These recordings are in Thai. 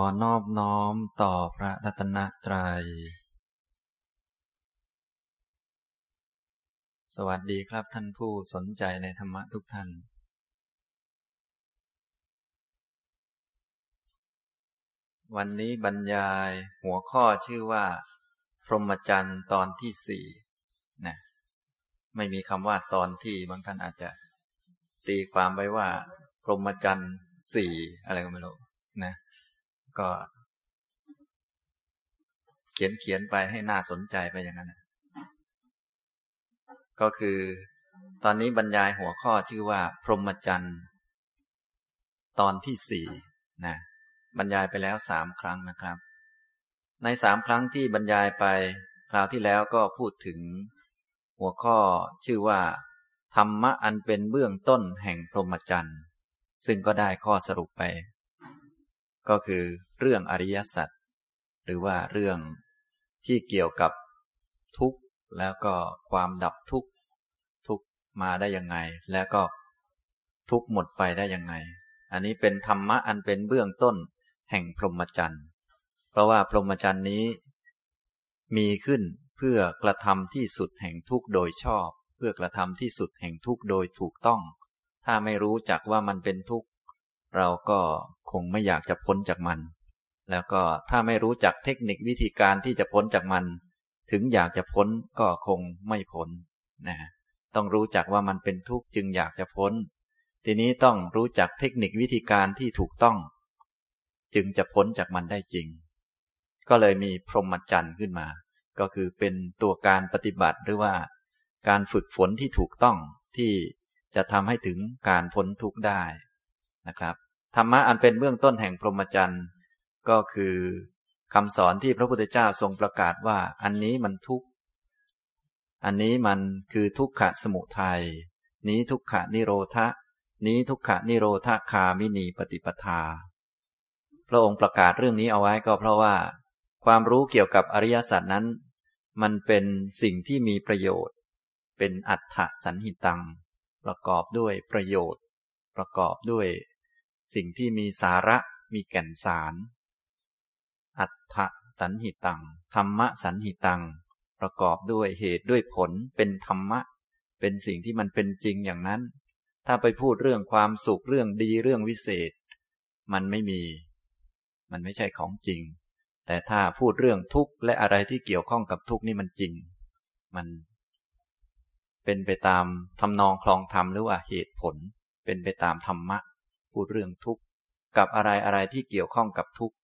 อนอบน้อมต่อพระรัตนตรัย สวัสดีครับท่านผู้สนใจในธรรมะทุกท่าน วันนี้บรรยายหัวข้อชื่อว่า พรหมจรรย์ตอนที่สี่นะไม่มีคำว่าตอนที่บางท่านอาจจะตีความไว้ว่า พรหมจรรย์สี่อะไรก็ไม่รู้นะ ก็ เขียนเขียนไปให้น่าสนใจไปอย่างนั้นก็คือตอนนี้บรรยายหัวข้อชื่อว่า พรหมจรรย์ตอนที่สี่นะบรรยายไปแล้วสามครั้งนะครับ ในสามครั้งที่บรรยายไป คราวที่แล้วก็พูดถึงหัวข้อชื่อว่า ธรรมะอันเป็นเบื้องต้นแห่งพรหมจรรย์ซึ่งก็ได้ข้อสรุปไป ก็คือเรื่องอริยสัจหรือว่าเรื่องที่เกี่ยวกับทุกข์แล้วก็ความดับทุกข์ทุกข์มาได้ยังไง แล้วก็ทุกข์หมดไปได้ยังไง อันนี้เป็นธรรมะอันเป็นเบื้องต้นแห่งพรหมจรรย์เพราะว่าพรหมจรรย์นี้ มีขึ้นเพื่อกระทำที่สุดแห่งทุกข์โดยชอบ เพื่อกระทำที่สุดแห่งทุกข์โดยถูกต้อง ถ้าไม่รู้จักว่ามันเป็นทุกข์ เราก็คงไม่อยากจะพ้นจากมัน แล้วก็ถ้าไม่รู้จักเทคนิควิธีการที่จะพ้นจากมัน ถึงอยากจะพ้นก็คงไม่พ้นนะต้องรู้จักว่ามันเป็นทุกข์จึงอยากจะพ้น ทีนี้ต้องรู้จักเทคนิควิธีการที่ถูกต้อง จึงจะพ้นจากมันได้จริง ก็เลยมีพรหมจรรย์ขึ้นมา ก็คือเป็นตัวการปฏิบัติหรือว่าการฝึกฝนที่ถูกต้องที่จะทำให้ถึงการพ้นทุกข์ได้ นะครับธรรมะอันเป็นเบื้องต้นแห่งพรหมจรรย์ก็คือคำสอนที่พระพุทธเจ้าทรงประกาศว่า อันนี้มันทุกข์อันนี้มันคือทุกขะสมุทัยนี้ทุกขะนิโรธะนี้ทุกขะนิโรธคามินีปฏิปทา พระองค์ประกาศเรื่องนี้เอาไว้ก็เพราะว่า ความรู้เกี่ยวกับอริยสัจนั้น มันเป็นสิ่งที่มีประโยชน์ เป็นอัฏฐสันหิตัง ประกอบด้วยประโยชน์ ประกอบด้วย สิ่งที่มีสาระมีแก่นสาร อัตถสันหิตัง ธรรมะสันหิตัง ประกอบด้วยเหตุด้วยผลเป็นธรรมะ เป็นสิ่งที่มันเป็นจริงอย่างนั้น ถ้าไปพูดเรื่องความสุขเรื่องดีเรื่องวิเศษ มันไม่มี มันไม่ใช่ของจริง แต่ถ้าพูดเรื่องทุกข์และอะไรที่เกี่ยวข้องกับทุกข์นี่มันจริง มันเป็นไปตามทำนองคลองธรรมหรือว่าเหตุผล เป็นไปตามธรรมะ พูดเรื่องทุกข์กับอะไรอะไรที่เกี่ยวข้องกับทุกข์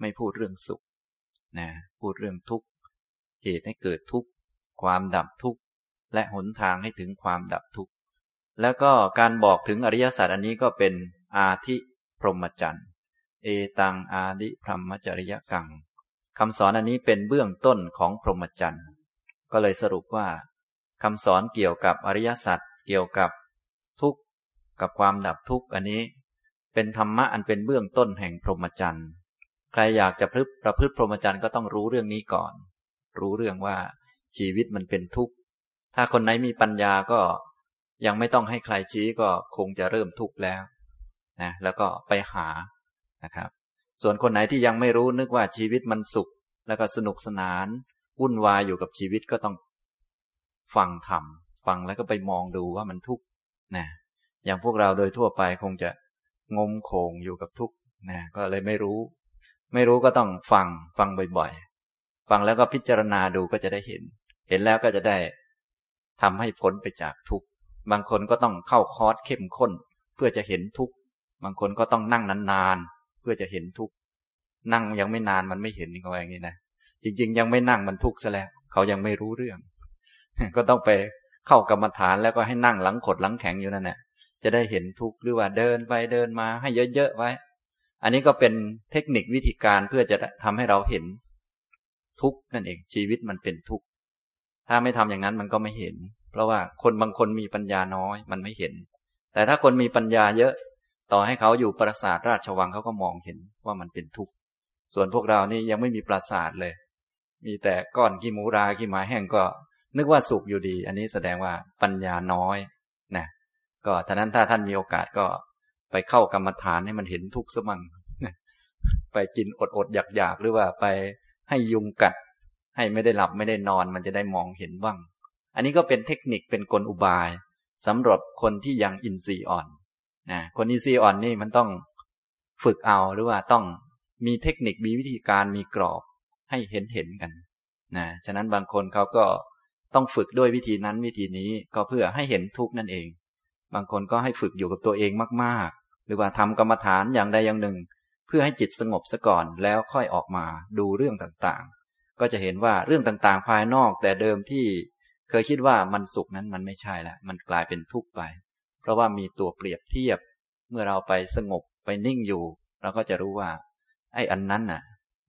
ไม่พูดเรื่องสุขนะพูดเรื่องทุกข์เหตุให้เกิดทุกข์ความดับทุกข์และหนทางให้ถึงความดับทุกข์แล้วก็การบอกถึงอริยสัจอันนี้ก็เป็นอาทิพรหมจรรย์เอตังอาดิพรหมจริยกังคำสอนอันนี้เป็นเบื้องต้นของพรหมจรรย์ก็เลยสรุปว่าคำสอนเกี่ยวกับอริยสัจเกี่ยวกับทุกข์กับความดับทุกข์อันนี้ เป็นธรรมะอันเป็นเบื้องต้นแห่งพรหมจรรย์ใครอยากจะพฤประพฤติพรหมจรรย์ก็ต้องรู้เรื่องนี้ก่อน รู้เรื่องว่าชีวิตมันเป็นทุกข์ ถ้าคนไหนมีปัญญาก็ยังไม่ต้องให้ใครชี้ก็คงจะเริ่มทุกข์แล้วนะแล้วก็ไปหานะครับ ส่วนคนไหนที่ยังไม่รู้นึกว่าชีวิตมันสุข แล้วก็สนุกสนาน วุ่นวายอยู่กับชีวิตก็ต้องฟังธรรมฟังแล้วก็ไปมองดูว่ามันทุกข์นะอย่างพวกเราโดยทั่วไปคงจะ งมโขงอยู่กับทุกนะก็เลยไม่รู้ ไม่รู้ก็ต้องฟังฟังบ่อยๆ ฟังแล้วก็พิจารณาดูก็จะได้เห็น เห็นแล้วก็จะได้ทำให้พ้นไปจากทุกบางคนก็ต้องเข้าคอร์สเข้มข้น เพื่อจะเห็นทุกบางคนก็ต้องนั่งนานๆ เพื่อจะเห็นทุกนั่งยังไม่นานมันไม่เห็นนี่ก็อย่างนี้นะจริง ๆ ยังไม่นั่งมันทุกข์ซะแล้ว เขายังไม่รู้เรื่อง ก็ต้องไปเข้ากรรมฐานแล้วก็ให้นั่งหลังขดหลังแข็งอยู่นั่นแหละ จะได้เห็นทุกข์หรือว่าเดินไปเดินมาให้เยอะๆไว้ อันนี้ก็เป็นเทคนิควิธีการเพื่อจะทำให้เราเห็นทุกข์นั่นเองชีวิตมันเป็นทุกข์ถ้าไม่ทำอย่างนั้นมันก็ไม่เห็น เพราะว่าคนบางคนมีปัญญาน้อยมันไม่เห็น แต่ถ้าคนมีปัญญาเยอะ ต่อให้เขาอยู่ปราสาทราชวังเขาก็มองเห็นว่ามันเป็นทุกข์ส่วนพวกเรานี่ยังไม่มีปราสาทเลย มีแต่ก้อนขี้หมูราขี้หมาแห้งก็ นึกว่าสุขอยู่ดี อันนี้แสดงว่าปัญญาน้อยนะ ก็ท่านั้นถ้าท่านมีโอกาสก็ไปเข้ากรรมฐานให้มันเห็นทุกข์สมังไปกินอดอดอยากอยากหรือว่าไปให้ยุงกัด ให้ไม่ได้หลับไม่ได้นอนมันจะได้มองเห็นบ้าง อันนี้ก็เป็นเทคนิคเป็นกลอุบายสำหรับคนที่ยังอินทรีย์อ่อนนะคนอินทรีย์อ่อนนี่มันต้องฝึกเอาหรือว่าต้องมีเทคนิคมีวิธีการมีกรอบให้เห็นเห็นกันนะฉะนั้นบางคนเขาก็ต้องฝึกด้วยวิธีนั้นวิธีนี้ก็เพื่อให้เห็นทุกนั่นเอง บางคนก็ให้ฝึกอยู่กับตัวเองมาก ๆ หรือว่าทำกรรมฐานอย่างใดอย่างหนึ่ง เพื่อให้จิตสงบซะก่อนแล้วค่อยออกมาดูเรื่องต่างๆ ก็จะเห็นว่าเรื่องต่างๆ ภายนอกแต่เดิมที่เคยคิดว่ามันสุขนั้นมันไม่ใช่ล้วมันกลายเป็นทุกข์ไป เพราะว่ามีตัวเปรียบเทียบ เมื่อเราไปสงบไปนิ่งอยู่ เราก็จะรู้ว่า ไอ้อันนั้นน่ะ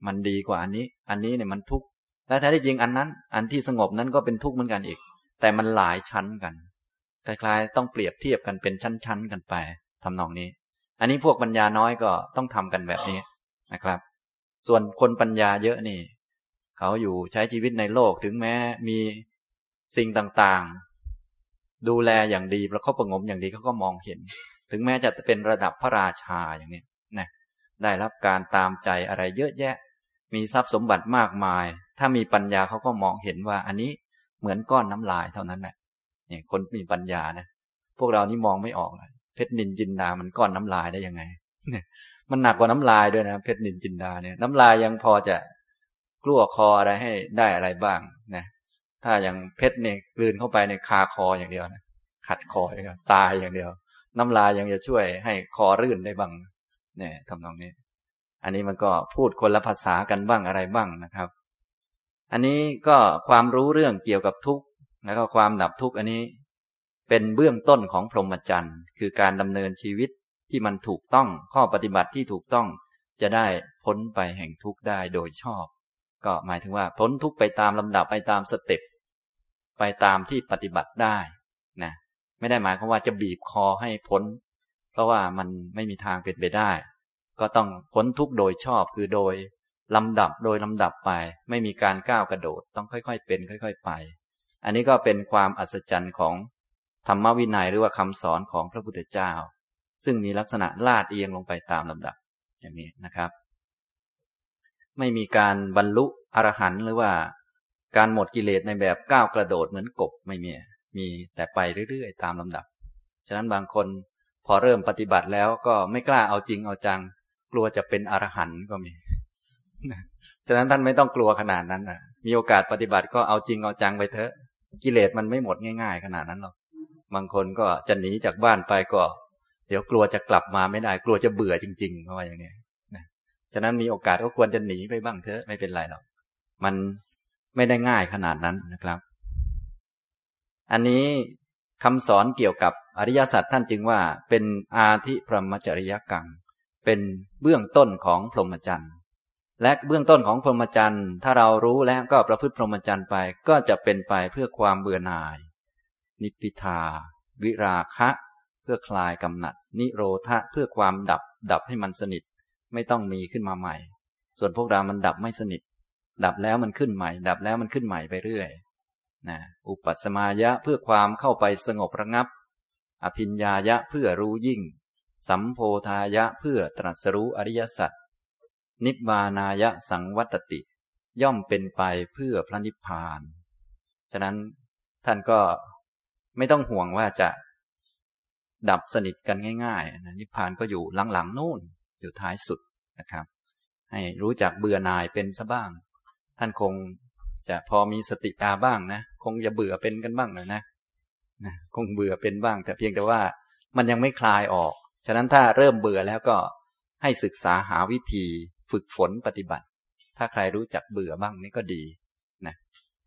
มันดีกว่าอันนี้ อันนี้เนี่ยมันทุกข์และแท้ที่จริงอันนั้น อันที่สงบนั้นก็เป็นทุกข์เหมือนกันอีก แต่มันหลายชั้นกัน คล้ายๆ ต้องเปรียบเทียบกันเป็นชั้น ๆ กันไปทำนองนี้ อันนี้พวกปัญญาน้อยก็ต้องทำกันแบบนี้นะครับ ส่วนคนปัญญาเยอะนี่ เขาอยู่ใช้ชีวิตในโลกถึงแม้มีสิ่งต่างๆ ดูแลอย่างดีประคบประงมอย่างดีเขาก็มองเห็น ถึงแม้จะเป็นระดับพระราชาอย่างนี้นะได้รับการตามใจอะไรเยอะแยะ มีทรัพย์สมบัติมากมาย ถ้ามีปัญญาเขาก็มองเห็นว่าอันนี้เหมือนก้อนน้ำลายเท่านั้นแหละ เนี่ยคนมีปัญญานะพวกเรานี่มองไม่ออกเลยเพชรนินจินดามันก้อนน้ำลายได้ยังไงเนี่ยมันหนักกว่าน้ำลายด้วยนะเพชรนินจินดาเนี่ยน้ำลายยังพอจะกลั้วคออะไรให้ได้อะไรบ้างนะถ้าอย่างเพชรเนี่ยกลืนเข้าไปในคาคออย่างเดียวนะขัดคออย่างเดียวตายอย่างเดียว น้ำลายยังจะช่วยให้คอรื่นได้บ้างเนี่ยทำนองนี้ อันนี้มันก็พูดคนละภาษากันบ้างอะไรบ้างนะครับ อันนี้ก็ความรู้เรื่องเกี่ยวกับทุกข์ แล้วก็ความดับทุกข์อันนี้เป็นเบื้องต้นของพรหมจรรย์คือการดำเนินชีวิตที่มันถูกต้องข้อปฏิบัติที่ถูกต้องจะได้พ้นไปแห่งทุกข์ได้โดยชอบ ก็หมายถึงว่าพ้นทุกข์ไปตามลำดับไปตามสเต็ปไปตามที่ปฏิบัติได้นะไม่ได้หมายความว่าจะบีบคอให้พ้น เพราะว่ามันไม่มีทางเป็นไปได้ ก็ต้องพ้นทุกข์โดยชอบคือโดยลำดับโดยลำดับไป ไม่มีการก้าวกระโดด ต้องค่อยๆเป็น ค่อย ๆ ไป อันนี้ก็เป็นความอัศจรรย์ของธรรมวินัยหรือว่าคำสอนของพระพุทธเจ้า ซึ่งมีลักษณะลาดเอียงลงไปตามลำดับอย่างนี้นะครับ ไม่มีการบรรลุอรหันต์หรือว่าการหมดกิเลสในแบบก้าวกระโดดเหมือนกบไม่มี มีแต่ไปเรื่อยๆ ตามลำดับ ฉะนั้นบางคนพอเริ่มปฏิบัติแล้วก็ไม่กล้าเอาจริงเอาจัง กลัวจะเป็นอรหันต์ก็มี ฉะนั้นท่านไม่ต้องกลัวขนาดนั้นนะมีโอกาสปฏิบัติก็เอาจริงเอาจังไปเถอะ กิเลสมันไม่หมดง่าย ๆ ขนาดนั้นหรอกบางคนก็จะหนีจากบ้านไปก็ เดี๋ยวกลัวจะกลับมาไม่ได้ กลัวจะเบื่อจริงๆเพราะว่าอย่างนี้นะฉะนั้นมีโอกาสก็ควรจะหนีไปบ้างเถอะไม่เป็นไรหรอกมันไม่ได้ง่ายขนาดนั้นนะครับ อันนี้คำสอนเกี่ยวกับอริยสัจท่านจึงว่า เป็นอาธิพรหมจริยกัง เป็นเบื้องต้นของพรหมจรรย์ และเบื้องต้นของพรหมจรรย์ถ้าเรารู้แล้วก็ประพฤติพรหมจรรย์ไปก็จะเป็นไปเพื่อความเบื่อหน่าย นิพิทา วิราคะ เพื่อคลายกำหนัด นิโรธะเพื่อความดับ ดับให้มันสนิท ไม่ต้องมีขึ้นมาใหม่ ส่วนพวกเรามันดับไม่สนิท ดับแล้วมันขึ้นใหม่ ดับแล้วมันขึ้นใหม่ไปเรื่อยนะอุปัสมายะเพื่อความเข้าไปสงบระงับ อภิญญายะเพื่อรู้ยิ่ง สัมโพธายะเพื่อตรัสรู้อริยสัจ นิบานายะสังวัตติ ย่อมเป็นไปเพื่อพระนิพพาน ฉะนั้นท่านก็ไม่ต้องห่วงว่าจะดับสนิทกันง่ายๆนิพพานก็อยู่หลังๆนู่นอยู่ท้ายสุดนะครับ ให้รู้จักเบื่อหน่ายเป็นซะบ้าง ท่านคงจะพอมีสติตาบ้างนะ คงจะเบื่อเป็นกันบ้างเลยนะนะคงเบื่อเป็นบ้าง แต่เพียงแต่ว่ามันยังไม่คลายออก ฉะนั้นถ้าเริ่มเบื่อแล้วก็ให้ศึกษาหาวิธี ฝึกฝนปฏิบัติ ถ้าใครรู้จักเบื่อบ้างนี่ก็ดีนะ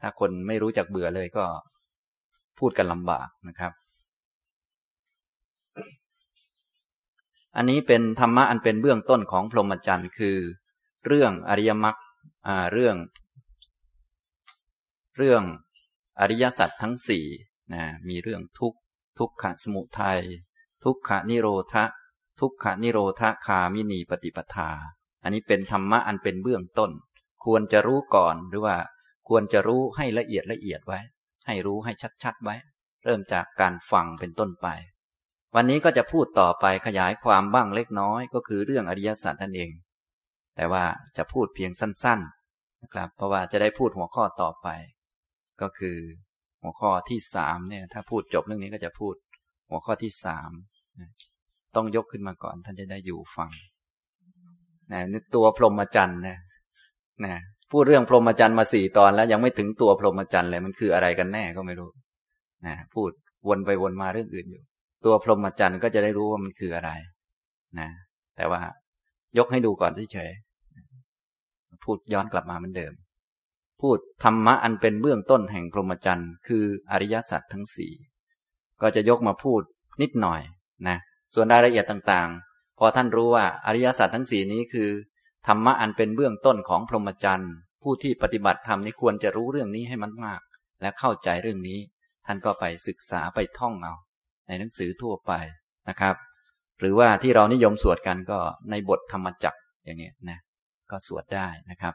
ถ้าคนไม่รู้จักเบื่อเลยก็พูดกันลำบากนะครับ อันนี้เป็นธรรมะอันเป็นเบื้องต้นของพรหมจรรย์คือ เรื่องอริยมรรคเรื่อง เรื่องอริยสัจทั้งสี่นะมีเรื่องทุกทุกขะสมุทัยทุกขะนิโรธะทุกขะนิโรธคามินีปฏิปทา อันนี้เป็นธรรมะอันเป็นเบื้องต้น ควรจะรู้ก่อนหรือว่า ควรจะรู้ให้ละเอียดละเอียดไว้ ให้รู้ให้ชัดๆไว้ เริ่มจากการฟังเป็นต้นไป วันนี้ก็จะพูดต่อไปขยายความบ้างเล็กน้อย ก็คือเรื่องอริยสัจนั่นเอง แต่ว่าจะพูดเพียงสั้นๆนะครับ เพราะว่าจะได้พูดหัวข้อต่อไป ก็คือ หัวข้อที่สามเนี่ยถ้าพูดจบเรื่องนี้ก็จะพูดหัวข้อที่สามต้องยกขึ้นมาก่อนท่านจะได้อยู่ฟัง นะนี่ตัวพรหมจรรย์นะนะพูดเรื่องพรหมจรรย์มาสี่ตอนแล้วยังไม่ถึงตัวพรหมจรรย์เลยมันคืออะไรกันแน่ก็ไม่รู้นะพูดวนไปวนมาเรื่องอื่นอยู่ ตัวพรหมจรรย์ก็จะได้รู้ว่ามันคืออะไร นะ แต่ว่ายกให้ดูก่อนเฉยๆพูดย้อนกลับมาเหมือนเดิม พูดธรรมะอันเป็นเบื้องต้นแห่งพรหมจรรย์คืออริยสัจทั้งสี่ก็จะยกมาพูดนิดหน่อยนะส่วนรายละเอียดต่างๆ พอท่านรู้ว่าอริยสัจทั้งสี่นี้คือธรรมะอันเป็นเบื้องต้นของพรหมจรรย์ ผู้ที่ปฏิบัติธรรมนี้ควรจะรู้เรื่องนี้ให้มันมาก และเข้าใจเรื่องนี้ ท่านก็ไปศึกษาไปท่องเอาในหนังสือทั่วไปนะครับ หรือว่าที่เรานิยมสวดกันก็ในบทธรรมจักรอย่างนี้นะก็สวดได้นะครับ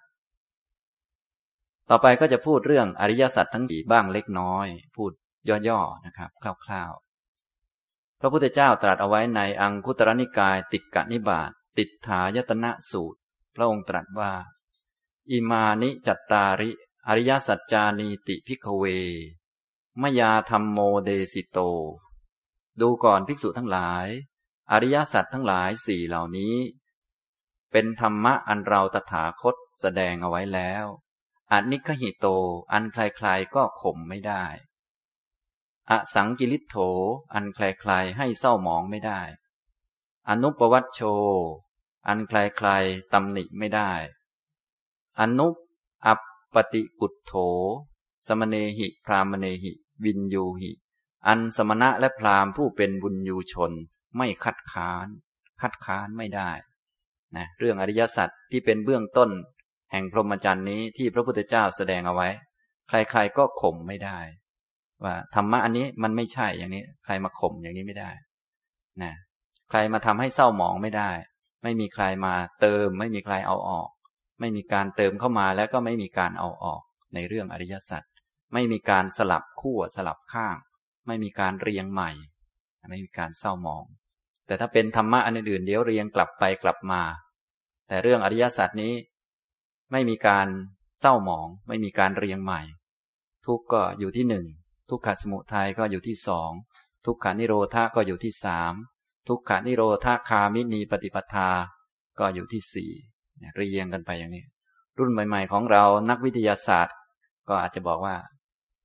ต่อไปก็จะพูดเรื่องอริยสัจทั้งสี่บ้างเล็กน้อย พูดย่อๆนะครับ คร่าวๆ พระพุทธเจ้าตรัสเอาไว้ในอังคุตรนิกาย ติกะนิบาตติถายตนะสูตร พระองค์ตรัสว่า อิมานิจัตตาริ อริยสัจจานีติพิกเว มยาธรรมโมเดสิโต ดูก่อนภิกษุทั้งหลาย อริยสัจทั้งหลายสี่เหล่านี้ เป็นธรรมะอันเราตถาคตแสดงเอาไว้แล้วอนิคหิโต อันใครๆก็ข่มไม่ได้ อสังกิริโถ อันใครๆให้เศร้าหมองไม่ได้ อนุปวัตโช อันใครๆตำหนิไม่ได้ อนุอัปปติกุตโถ สมเนหิ พรามเนหิ วินยูหิ อันสมณะและพรามผู้เป็นบุญยูชน ไม่คัดค้าน คัดค้านไม่ได้นะเรื่องอริยสัจที่เป็นเบื้องต้น แห่งพรหมจรรย์นี้ที่พระพุทธเจ้าแสดงเอาไว้ ใครๆก็ข่มไม่ได้ ว่าธรรมะอันนี้มันไม่ใช่อย่างนี้ ใครมาข่มอย่างนี้ไม่ได้นะใครมาทำให้เศร้าหมองไม่ได้ ไม่มีใครมาเติม ไม่มีใครเอาออก ไม่มีการเติมเข้ามาแล้วก็ไม่มีการเอาออกในเรื่องอริยสัจไม่มีการสลับคู่สลับข้าง ไม่มีการเรียงใหม่ ไม่มีการเศร้าหมอง แต่ถ้าเป็นธรรมะอันอื่นเดี๋ยวเรียงกลับไปกลับมา แต่เรื่องอริยสัจนี้ ไม่มีการเศร้าหมอง ไม่มีการเรียงใหม่ ทุกก็อยู่ที่หนึ่ง ทุกขสมุทัยก็อยู่ที่สองทุกขานิโรธาก็อยู่ที่สามทุกขานิโรธาคามินีปฏิปทา ก็อยู่ที่สี่เรียงกันไปอย่างนี้ รุ่นใหม่ ๆ ของเรานักวิทยาศาสตร์ ก็อาจจะบอกว่า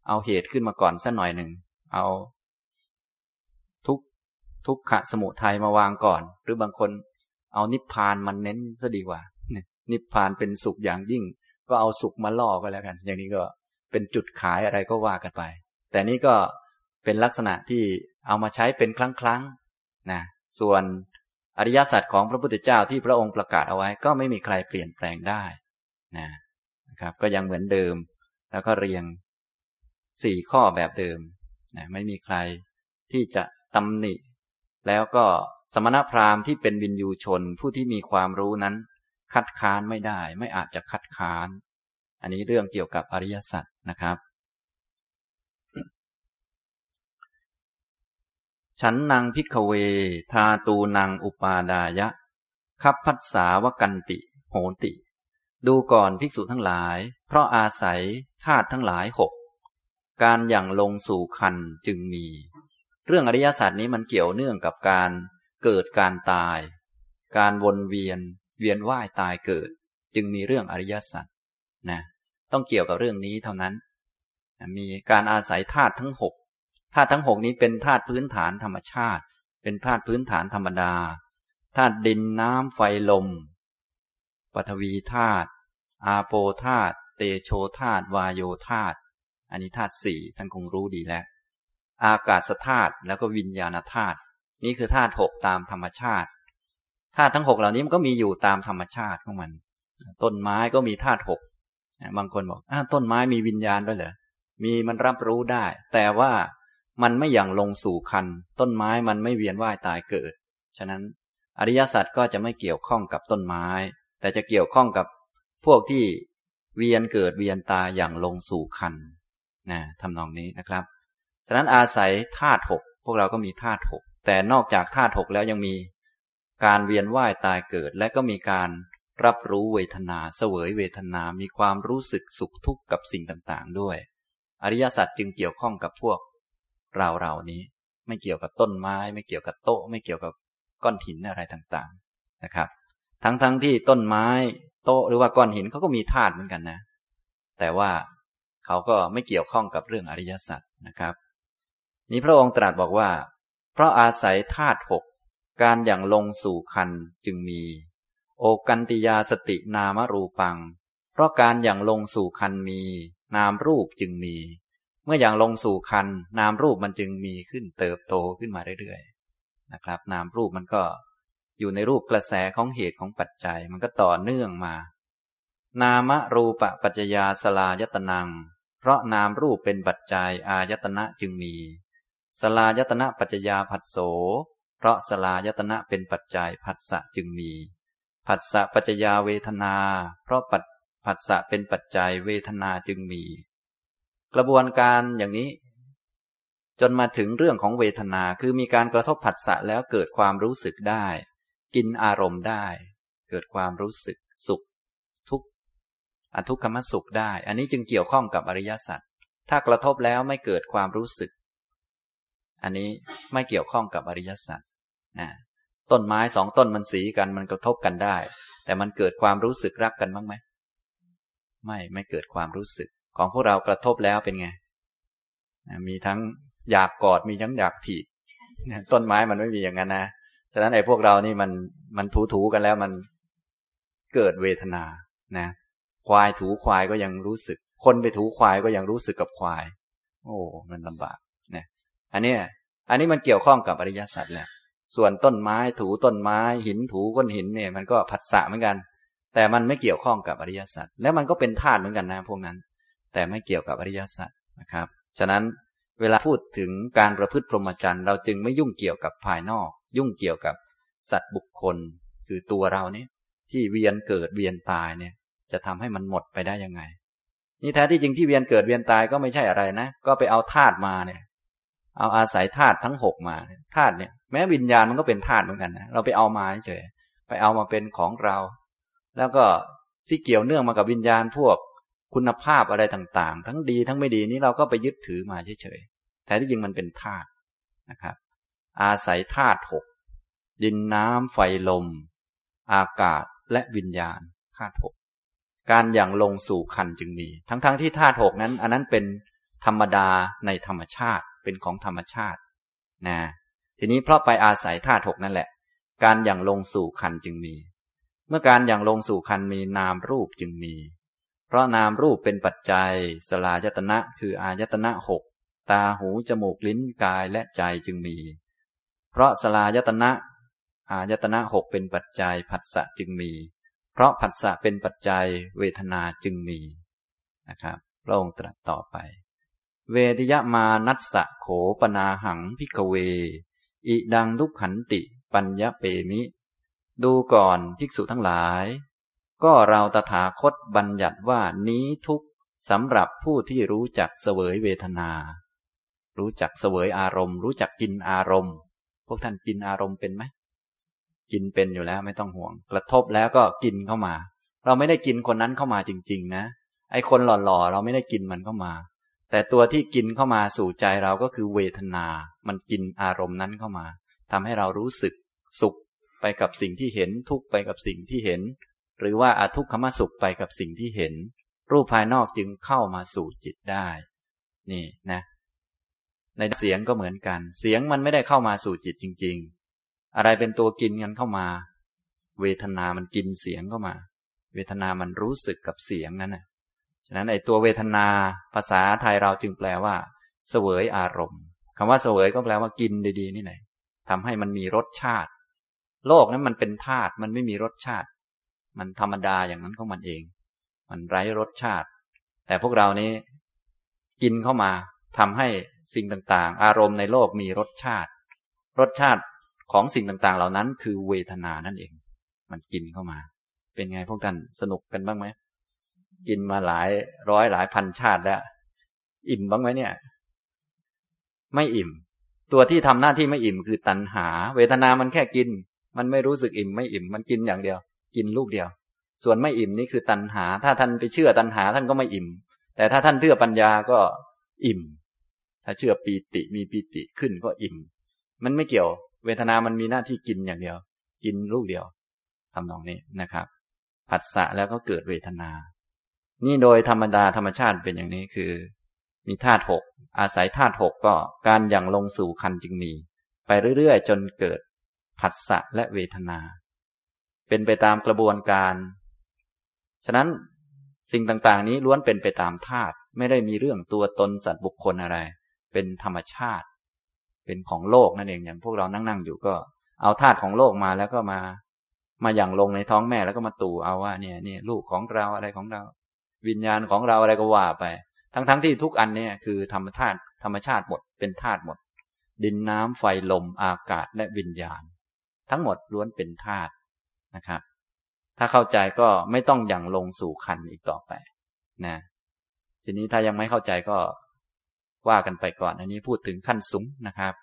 เอาเหตุขึ้นมาก่อนสักหน่อยหนึ่งเอาทุกทุกขะสมุทัยมาวางก่อน หรือบางคนเอานิพพานมันเน้นซะดีกว่า นิพพานเป็นสุขอย่างยิ่ง ก็เอาสุขมาล่อก็แล้วกัน อย่างนี้ก็เป็นจุดขายอะไรก็ว่ากันไป แต่นี้ก็เป็นลักษณะที่เอามาใช้เป็นครั้งครั้งนะส่วนอริยสัจของพระพุทธเจ้าที่พระองค์ประกาศเอาไว้ ก็ไม่มีใครเปลี่ยนแปลงได้นะนะครับ ก็ยังเหมือนเดิม แล้วก็เรียงสี่ข้อแบบเดิมนะไม่มีใครที่จะตำหนิ แล้วก็สมณพราหมณ์ที่เป็นวินยูชนผู้ที่มีความรู้นั้น คัดค้านไม่ได้ ไม่อาจจะคัดค้าน อันนี้เรื่องเกี่ยวกับอริยสัจนะครับ ฉันนางพิกเว ทาตูนางอุปาดายะ คับพัสสาวกันติ โหติ ดูก่อนภิกษุทั้งหลาย เพราะอาศัยธาตุทั้งหลายหก การอย่างลงสู่คันจึงมี เรื่องอริยศาสตร์นี้มันเกี่ยวเนื่องกับการเกิดการตาย การวนเวียน เวียนว่ายตายเกิด จึงมีเรื่องอริยสัจนะ ต้องเกี่ยวกับเรื่องนี้เท่านั้น มีการอาศัยธาตุทั้งหก ธาตุทั้งหกนี้เป็นธาตุพื้นฐานธรรมชาติ เป็นธาตุพื้นฐานธรรมดาธาตุดินน้ำไฟลมปฐวีธาตุอาโปธาตุเตโชธาตุวายโยธาตุอันนี้ธาตุสี่ท่านคงรู้ดีแล้ว อากาศธาตุแล้วก็วิญญาณธาตุนี่คือธาตุหกตามธรรมชาติธาตุทั้งหกเหล่านี้มันก็มีอยู่ตามธรรมชาติของมัน ต้นไม้ก็มีธาตุหกบางคนบอกต้นไม้มีวิญญาณด้วยเหรอมีมันรับรู้ได้ แต่ว่า มันไม่อย่างลงสู่คัน ต้นไม้มันไม่เวียนว่ายตายเกิด ฉะนั้นอริยสัจก็จะไม่เกี่ยวข้องกับต้นไม้ แต่จะเกี่ยวข้องกับพวกที่เวียนเกิดเวียนตายอย่างลงสู่คันนะทำนองนี้นะครับ ฉะนั้นอาศัยธาตุหกพวกเราก็มีธาตุหกแต่นอกจากธาตุหกแล้วยังมีการเวียนว่ายตายเกิด และก็มีการรับรู้เวทนาเสวยเวทนา มีความรู้สึกสุขทุกข์กับสิ่งต่างๆ ด้วย อริยสัจจึงเกี่ยวข้องกับพวก เราเรานี้ ไม่เกี่ยวกับต้นไม้ ไม่เกี่ยวกับโต๊ะ ไม่เกี่ยวกับก้อนหินอะไรต่างๆนะครับ ทั้งๆทที่ต้นไม้โต๊ะหรือว่าก้อนหินเขาก็มีธาตุเหมือนกันนะ แต่ว่าเขาก็ไม่เกี่ยวข้องกับเรื่องอริยสัจนะครับนี้พระองค์ตรัสบอกว่า เพราะอาศัยธาตุหกการอย่างลงสู่คันจึงมี โอกันติยาสตินามรูปัง เพราะการอย่างลงสู่คันมี นามรูปจึงมี เมื่ออย่างลงสู่คันนามรูปมันจึงมีขึ้นเติบโตขึ้นมาเรื่อยๆนะครับ นามรูปมันก็อยู่ในรูปกระแสของเหตุของปัจจัยมันก็ต่อเนื่องมา นามรูปปัจจยาสลายตนัง เพราะนามรูปเป็นปัจจัยอายตนะจึงมี สลายตนะปัจจยาผัสโส เพราะสลายตนะเป็นปัจจัยผัสสะจึงมี ผัสสะปัจจยาเวทนา เพราะปัจผัสสะเป็นปัจจัยเวทนาจึงมี กระบวนการอย่างนี้ จนมาถึงเรื่องของเวทนาคือมีการกระทบผัสสะแล้วเกิดความรู้สึกได้ กินอารมณ์ได้ เกิดความรู้สึกสุข ทุกข์อทุกขมสุขได้ อันนี้จึงเกี่ยวข้องกับอริยสัจถ้ากระทบแล้วไม่เกิดความรู้สึก อันนี้ไม่เกี่ยวข้องกับอริยสัจนะต้นไม้สองต้นมันสีกันมันกระทบกันได้ แต่มันเกิดความรู้สึกรักกันบ้างไหมไม่ไม่เกิดความรู้สึก ของพวกเรากระทบแล้วเป็นไง มีทั้งอยากกอดมีทั้งอยากถีบต้นไม้มันไม่มีอย่างนั้นนะฉะนั้นไอ้พวกเรานี่มันมันถูถูกันแล้วมันเกิดเวทนานะ ควายถูควายก็ยังรู้สึก คนไปถูควายก็ยังรู้สึกกับควาย โอ้มันลำบากนี่อันนี้อันนี้มันเกี่ยวข้องกับอริยสัจแหละส่วนต้นไม้ถูต้นไม้หินถูก้นหินเนี่ย มันก็ผัสสะเหมือนกัน แต่มันไม่เกี่ยวข้องกับอริยสัจแล้วมันก็เป็นธาตุเหมือนกันนะพวกนั้น แต่ไม่เกี่ยวกับอริยสัจนะครับ ฉะนั้นเวลาพูดถึงการประพฤติพรหมจรรย์เราจึงไม่ยุ่งเกี่ยวกับภายนอก ยุ่งเกี่ยวกับสัตว์บุคคล คือตัวเราเนี่ยที่เวียนเกิดเวียนตายเนี่ย จะทำให้มันหมดไปได้ยังไง นี่แท้ที่จริงที่เวียนเกิดเวียนตายก็ไม่ใช่อะไรนะ ก็ไปเอาธาตุมาเนี่ย เอาอาศัยธาตุทั้งหกมาธาตุเนี่ยแม้วิญญาณมันก็เป็นธาตุเหมือนกันนะเราไปเอามาเฉยไปเอามาเป็นของเรา แล้วก็ที่เกี่ยวเนื่องมากับวิญญาณพวก คุณภาพอะไรต่างๆ ทั้งดีทั้งไม่ดีนี้เราก็ไปยึดถือมาเฉยๆ แต่ที่จริงมันเป็นธาตุนะครับ อาศัยธาตุหกดินน้ำไฟลม อากาศและวิญญาณธาตุหกการอย่างลงสู่คันจึงมี ทั้งๆทที่ธาตุหกนั้น อันนั้นเป็นธรรมดาในธรรมชาติเป็นของธรรมชาตินะทีนี้เพราะไปอาศัยธาตุหกนั่นแหละ การอย่างลงสู่คันจึงมี เมื่อการอย่างลงสู่คันมีนามรูปจึงมี ราะนามรูปเป็นปัจจัย สลายตนะคืออายตนะหกตาหูจมูกลิ้นกายและใจจึงมี เพราะสลายตนะ อายตนะหกเป็นปัจจัยผัสสะจึงมี เพราะผัสสะเป็นปัจจัยเวทนาจึงมีนะครับพระองค์ตรัสต่อไป เวทยมานัสสะโขปนาหังพิกเว อิดังทุกขันติ ปัญญเปมิ ดูก่อนภิกษุทั้งหลาย ก็เราตถาคตบัญญัติว่านี้ทุกสำหรับผู้ที่รู้จักเสวยเวทนา รู้จักเสวยอารมณ์ รู้จักกินอารมณ์ พวกท่านกินอารมณ์เป็นไหมกินเป็นอยู่แล้วไม่ต้องห่วง กระทบแล้วก็กินเข้ามา เราไม่ได้กินคนนั้นเข้ามาจริง ๆ นะ ไอคนหล่อๆ เราไม่ได้กินมันเข้ามา แต่ตัวที่กินเข้ามาสู่ใจเราก็คือเวทนา มันกินอารมณ์นั้นเข้ามาทำให้เรารู้สึกสุขไปกับสิ่งที่เห็นทุกไปกับสิ่งที่เห็น หรือว่าอาทุกขมสุขไปกับสิ่งที่เห็น รูปภายนอกจึงเข้ามาสู่จิตได้ นี่นะ ในเสียงก็เหมือนกัน เสียงมันไม่ได้เข้ามาสู่จิตจริง ๆ อะไรเป็นตัวกินกันเข้ามา เวทนามันกินเสียงเข้ามา เวทนามันรู้สึกกับเสียงนั้นนะฉะนั้นไอ้ตัวเวทนาภาษาไทยเราจึงแปลว่า เสวยอารมณ์คำว่าเสวยก็แปลว่ากินดีๆนี่ไหนทำให้มันมีรสชาติ โลกนั้นมันเป็นธาตุมันไม่มีรสชาติ มันธรรมดาอย่างนั้นของมันเอง มันไร้รสชาติ แต่พวกเรานี้กินเข้ามาทำให้สิ่งต่างๆ อารมณ์ในโลกมีรสชาติ รสชาติของสิ่งต่างๆ เหล่านั้น คือเวทนานั่นเอง มันกินเข้ามา เป็นไงพวกท่านสนุกกันบ้างไหมกินมาหลายร้อยหลายพันชาติแล้ว อิ่มบ้างไหมเนี่ย ไม่อิ่ม ตัวที่ทำหน้าที่ไม่อิ่มคือตัณหา เวทนามันแค่กิน มันไม่รู้สึกอิ่มไม่อิ่ม มันกินอย่างเดียว กินลูกเดียว ส่วนไม่อิ่มนี่คือตัณหา ถ้าท่านไปเชื่อตัณหาท่านก็ไม่อิ่ม แต่ถ้าท่านเชื่อปัญญาก็อิ่ม ถ้าเชื่อปีติมีปีติขึ้นก็อิ่ม มันไม่เกี่ยว เวทนา มันมีหน้าที่กินอย่างเดียว กินลูกเดียวทำนองนี้นะครับผัสสะแล้วก็เกิดเวทนา นี่โดยธรรมดาธรรมชาติเป็นอย่างนี้คือ มีธาตุหกอาศัยธาตุหกก็การอย่างลงสู่คันจึงมี ไปเรื่อยๆ จนเกิดผัสสะและเวทนา เป็นไปตามกระบวนการ ฉะนั้นสิ่งต่างๆ นี้ล้วนเป็นไปตามธาตุไม่ได้มีเรื่องตัวตนสัตว์บุคคลอะไร เป็นธรรมชาติ เป็นของโลกนั่นเองอย่างพวกเรานั่งๆอยู่ก็ เอาธาตุของโลกมาแล้วก็มา มาอย่างลงในท้องแม่แล้วก็มาตู่เอาว่าเนี่ยนี่ลูกของเราอะไรของเรา วิญญาณของเราอะไรก็ว่าไป ทั้งๆทที่ทุกอันเนี่ยคือธรรมธาตุธรรมชาติหมดเป็นธาตุหมด ดินน้ำไฟลมอากาศและวิญญาณ ทั้งหมดล้วนเป็นธาตุ นะครับ ถ้าเข้าใจก็ไม่ต้องอย่างลงสู่คันอีกต่อไป นะ ทีนี้ถ้ายังไม่เข้าใจก็ว่ากันไปก่อน อันนี้พูดถึงขั้นสูงนะครับ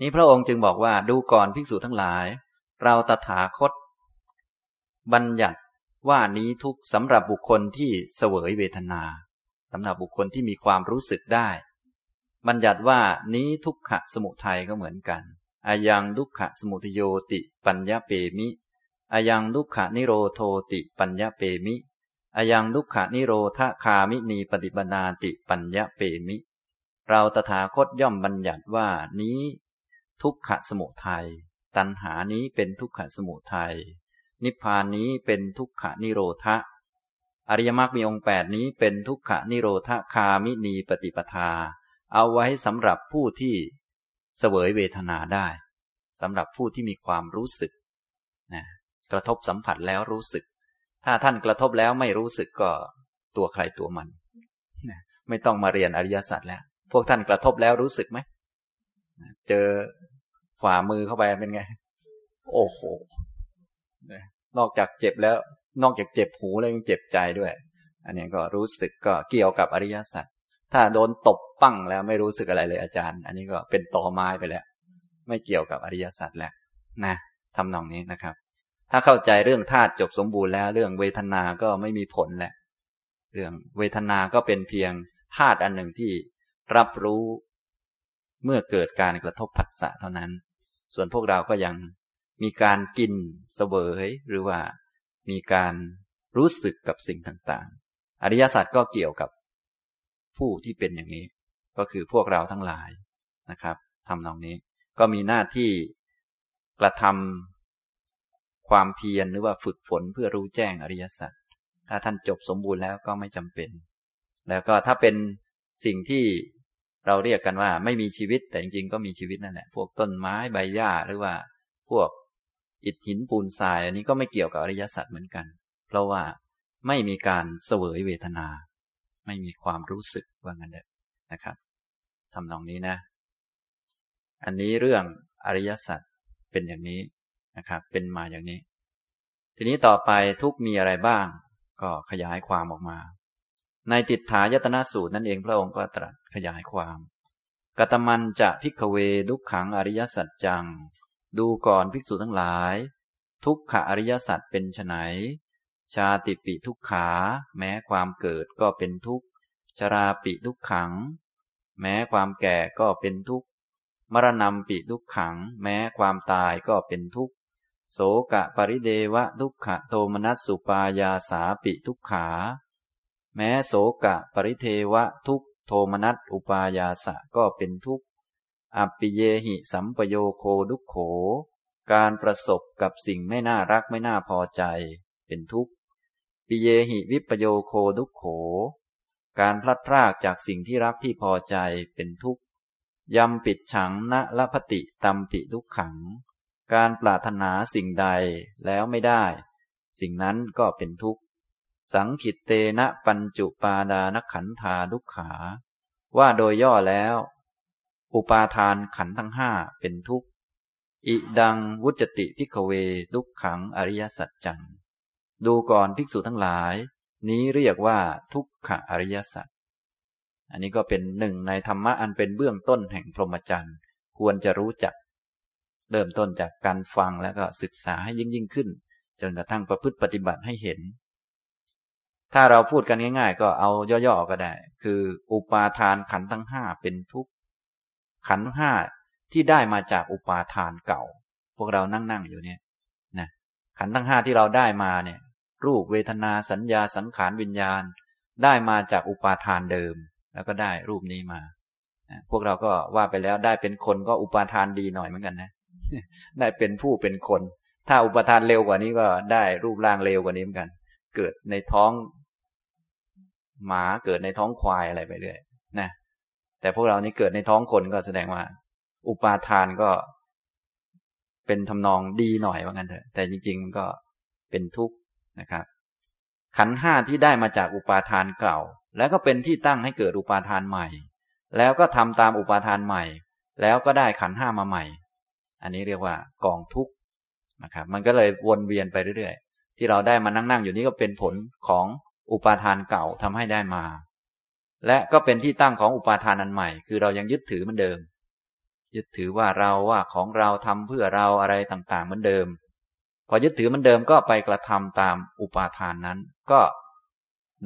นี้พระองค์จึงบอกว่าดูก่อนภิกษุทั้งหลาย เราตถาคต บัญญัติว่านี้ทุกสำหรับบุคคลที่เสวยเวทนาสำหรับบุคคลที่มีความรู้สึกได้ บัญญัติว่านี้ทุกขะสมุทัยก็เหมือนกัน อายังทุกขะสมุทโยติปัญญาเปมิอายังทุกขะนิโรโทติปัญญาเปมิอายังทุกขะนิโรธคามินีปฏิบนาติปัญญาเปมิ เราตถาคตย่อมบัญญัติว่านี้ ทุกขะสมุทัยตัณหานี้เป็นทุกขะสมุทัยนิพพานนี้เป็นทุกขะนิโรธะอริยมรรคมีองค์แปดนี้เป็นทุกขะนิโรธคามินีปฏิปทา เอาไว้สำหรับผู้ที่ เสวยเวทนาได้สำหรับผู้ที่มีความรู้สึกนะกระทบสัมผัสแล้วรู้สึก ถ้าท่านกระทบแล้วไม่รู้สึกก็ตัวใครตัวมันนะไม่ต้องมาเรียนอริยสัจแล้ว พวกท่านกระทบแล้วรู้สึกไหมเจอฝ่ามือเข้าไปเป็นไง โอ้โหนอกจากเจ็บแล้ว นอกจากเจ็บหูแล้วยังเจ็บใจด้วย อันนี้ก็รู้สึกก็เกี่ยวกับอริยสัจ ถ้าโดนตบปั้งแล้วไม่รู้สึกอะไรเลยอาจารย์ อันนี้ก็เป็นตอไม้ไปแล้ว ไม่เกี่ยวกับอริยสัจแล้วนะทำนองนี้นะครับ ถ้าเข้าใจเรื่องธาตุจบสมบูรณ์แล้ว เรื่องเวทนา ก็ไม่มีผลแหละ เรื่องเวทนา ก็เป็นเพียงธาตุอันหนึ่งที่รับรู้เมื่อเกิดการกระทบผัสสะเท่านั้น ส่วนพวกเราก็ยังมีการกินเสวยหรือว่ามีการรู้สึกกับสิ่งต่างๆ อริยสัจก็เกี่ยวกับ ผู้ที่เป็นอย่างนี้ ก็คือพวกเราทั้งหลายนะครับทำนองนี้ ก็มีหน้าที่กระทำความเพียรหรือว่าฝึกฝนเพื่อรู้แจ้งอริยสัจถ้าท่านจบสมบูรณ์แล้วก็ไม่จำเป็น แล้วก็ถ้าเป็นสิ่งที่เราเรียกกันว่า ไม่มีชีวิตแต่จริงๆ ก็มีชีวิตนั่นแหละพวกต้นไม้ใบหญ้าหรือว่า พวกอิฐหินปูนทราย อันนี้ก็ไม่เกี่ยวกับอริยสัจเหมือนกัน เพราะว่าไม่มีการเสวยเวทนา ไม่มีความรู้สึกว่างั้นเด็นะครับทำนองนี้นะ อันนี้เรื่องอริยสัจเป็นอย่างนี้นะครับ เป็นมาอย่างนี้ ทีนี้ต่อไปทุกมีอะไรบ้าง ก็ขยายความออกมา ในติดถายตนาสูตรนั่นเองพระองค์ก็ตรัสขยายความกตมันจะพิกเวดุขขังอริยสัจจัง ดูก่อนภิกษุทั้งหลาย ทุกขอริยสัจเป็นไน ชาติปิทุกขา แม้ความเกิดก็เป็นทุกข์ชราปิทุกขัง แม้ความแก่ก็เป็นทุกข์มรณะปิทุกขัง แม้ความตายก็เป็นทุกข์โสกะปริเดวะทุกขโทมนัสสุปายาสาปิทุกขา แม้โสกะปริเทวะทุกโทมนัสอุปายาสะก็เป็นทุกข์อปิเยหิสัมปโยโคดุขโข การประสบกับสิ่งไม่น่ารักไม่น่าพอใจ เป็นทุกข์ ปิเยหิวิปโยโคดุขโข การพลัดพรากจากสิ่งที่รักที่พอใจเป็นทุกข์ยำปิดฉังณละพติตัมปิทุกขัง การปรารถนาสิ่งใดแล้วไม่ได้ สิ่งนั้นก็เป็นทุกข์ สังขิตเตนะปัญจุปาดานขันธาดุขขา ว่าโดยย่อแล้ว อุปาทานขันทั้งห้าเป็นทุกข์อิดังวุจติพิกเวทุกขังอริยสัจจัง ดูก่อนภิกษุทั้งหลาย นี้เรียกว่าทุกขอริยสัจอันนี้ก็เป็นหนึ่งในธรรมะอันเป็นเบื้องต้นแห่งพรหมจรรย์ ควรจะรู้จัก เริ่มต้นจากการฟังแล้วก็ศึกษาให้ยิ่งยิ่งขึ้น จนกระทั่งประพฤติปฏิบัติให้เห็น ถ้าเราพูดกันง่าย ๆ ก็เอาย่อๆก็ได้ คือ อุปาทานขันธ์ทั้งห้าเป็นทุกข์ขันธ์ห้าที่ได้มาจากอุปาทานเก่า พวกเรานั่งๆอยู่เนี่ยนะขันธ์ทั้งห้าที่เราได้มาเนี่ย รูปเวทนาสัญญาสังขารวิญญาณ ได้มาจากอุปาทานเดิม แล้วก็ได้รูปนี้มา พวกเราก็ว่าไปแล้วได้เป็นคนก็อุปาทานดีหน่อยเหมือนกันนะ ได้เป็นผู้เป็นคน ถ้าอุปาทานเร็วกว่านี้ก็ได้รูปร่างเร็วกว่านี้เหมือนกัน เกิดในท้อง หมาเกิดในท้องควายอะไรไปเรื่อยนะแต่พวกเรานี่เกิดในท้องคนก็แสดงว่า อุปาทานก็เป็นทำนองดีหน่อยว่างั้นเถอะ แต่จริงๆมันก็เป็นทุกข์ นะครับ ขันห้าที่ได้มาจากอุปาทานเก่า แล้วก็เป็นที่ตั้งให้เกิดอุปาทานใหม่ แล้วก็ทำตามอุปาทานใหม่ แล้วก็ได้ขันห้ามาใหม่ อันนี้เรียกว่ากองทุกข์นะครับ มันก็เลยวนเวียนไปเรื่อยๆ ที่เราได้มานั่งๆอยู่นี้ก็เป็นผลของอุปาทานเก่าทำให้ได้มา และก็เป็นที่ตั้งของอุปาทานอันใหม่ คือเรายังยึดถือเหมือนเดิม ยึดถือว่าเราว่าของเราทำเพื่อเราอะไรต่างๆเหมือนเดิม พอยึดถือมือนเดิมก็ไปกระทำตามอุปาทานนั้น ก็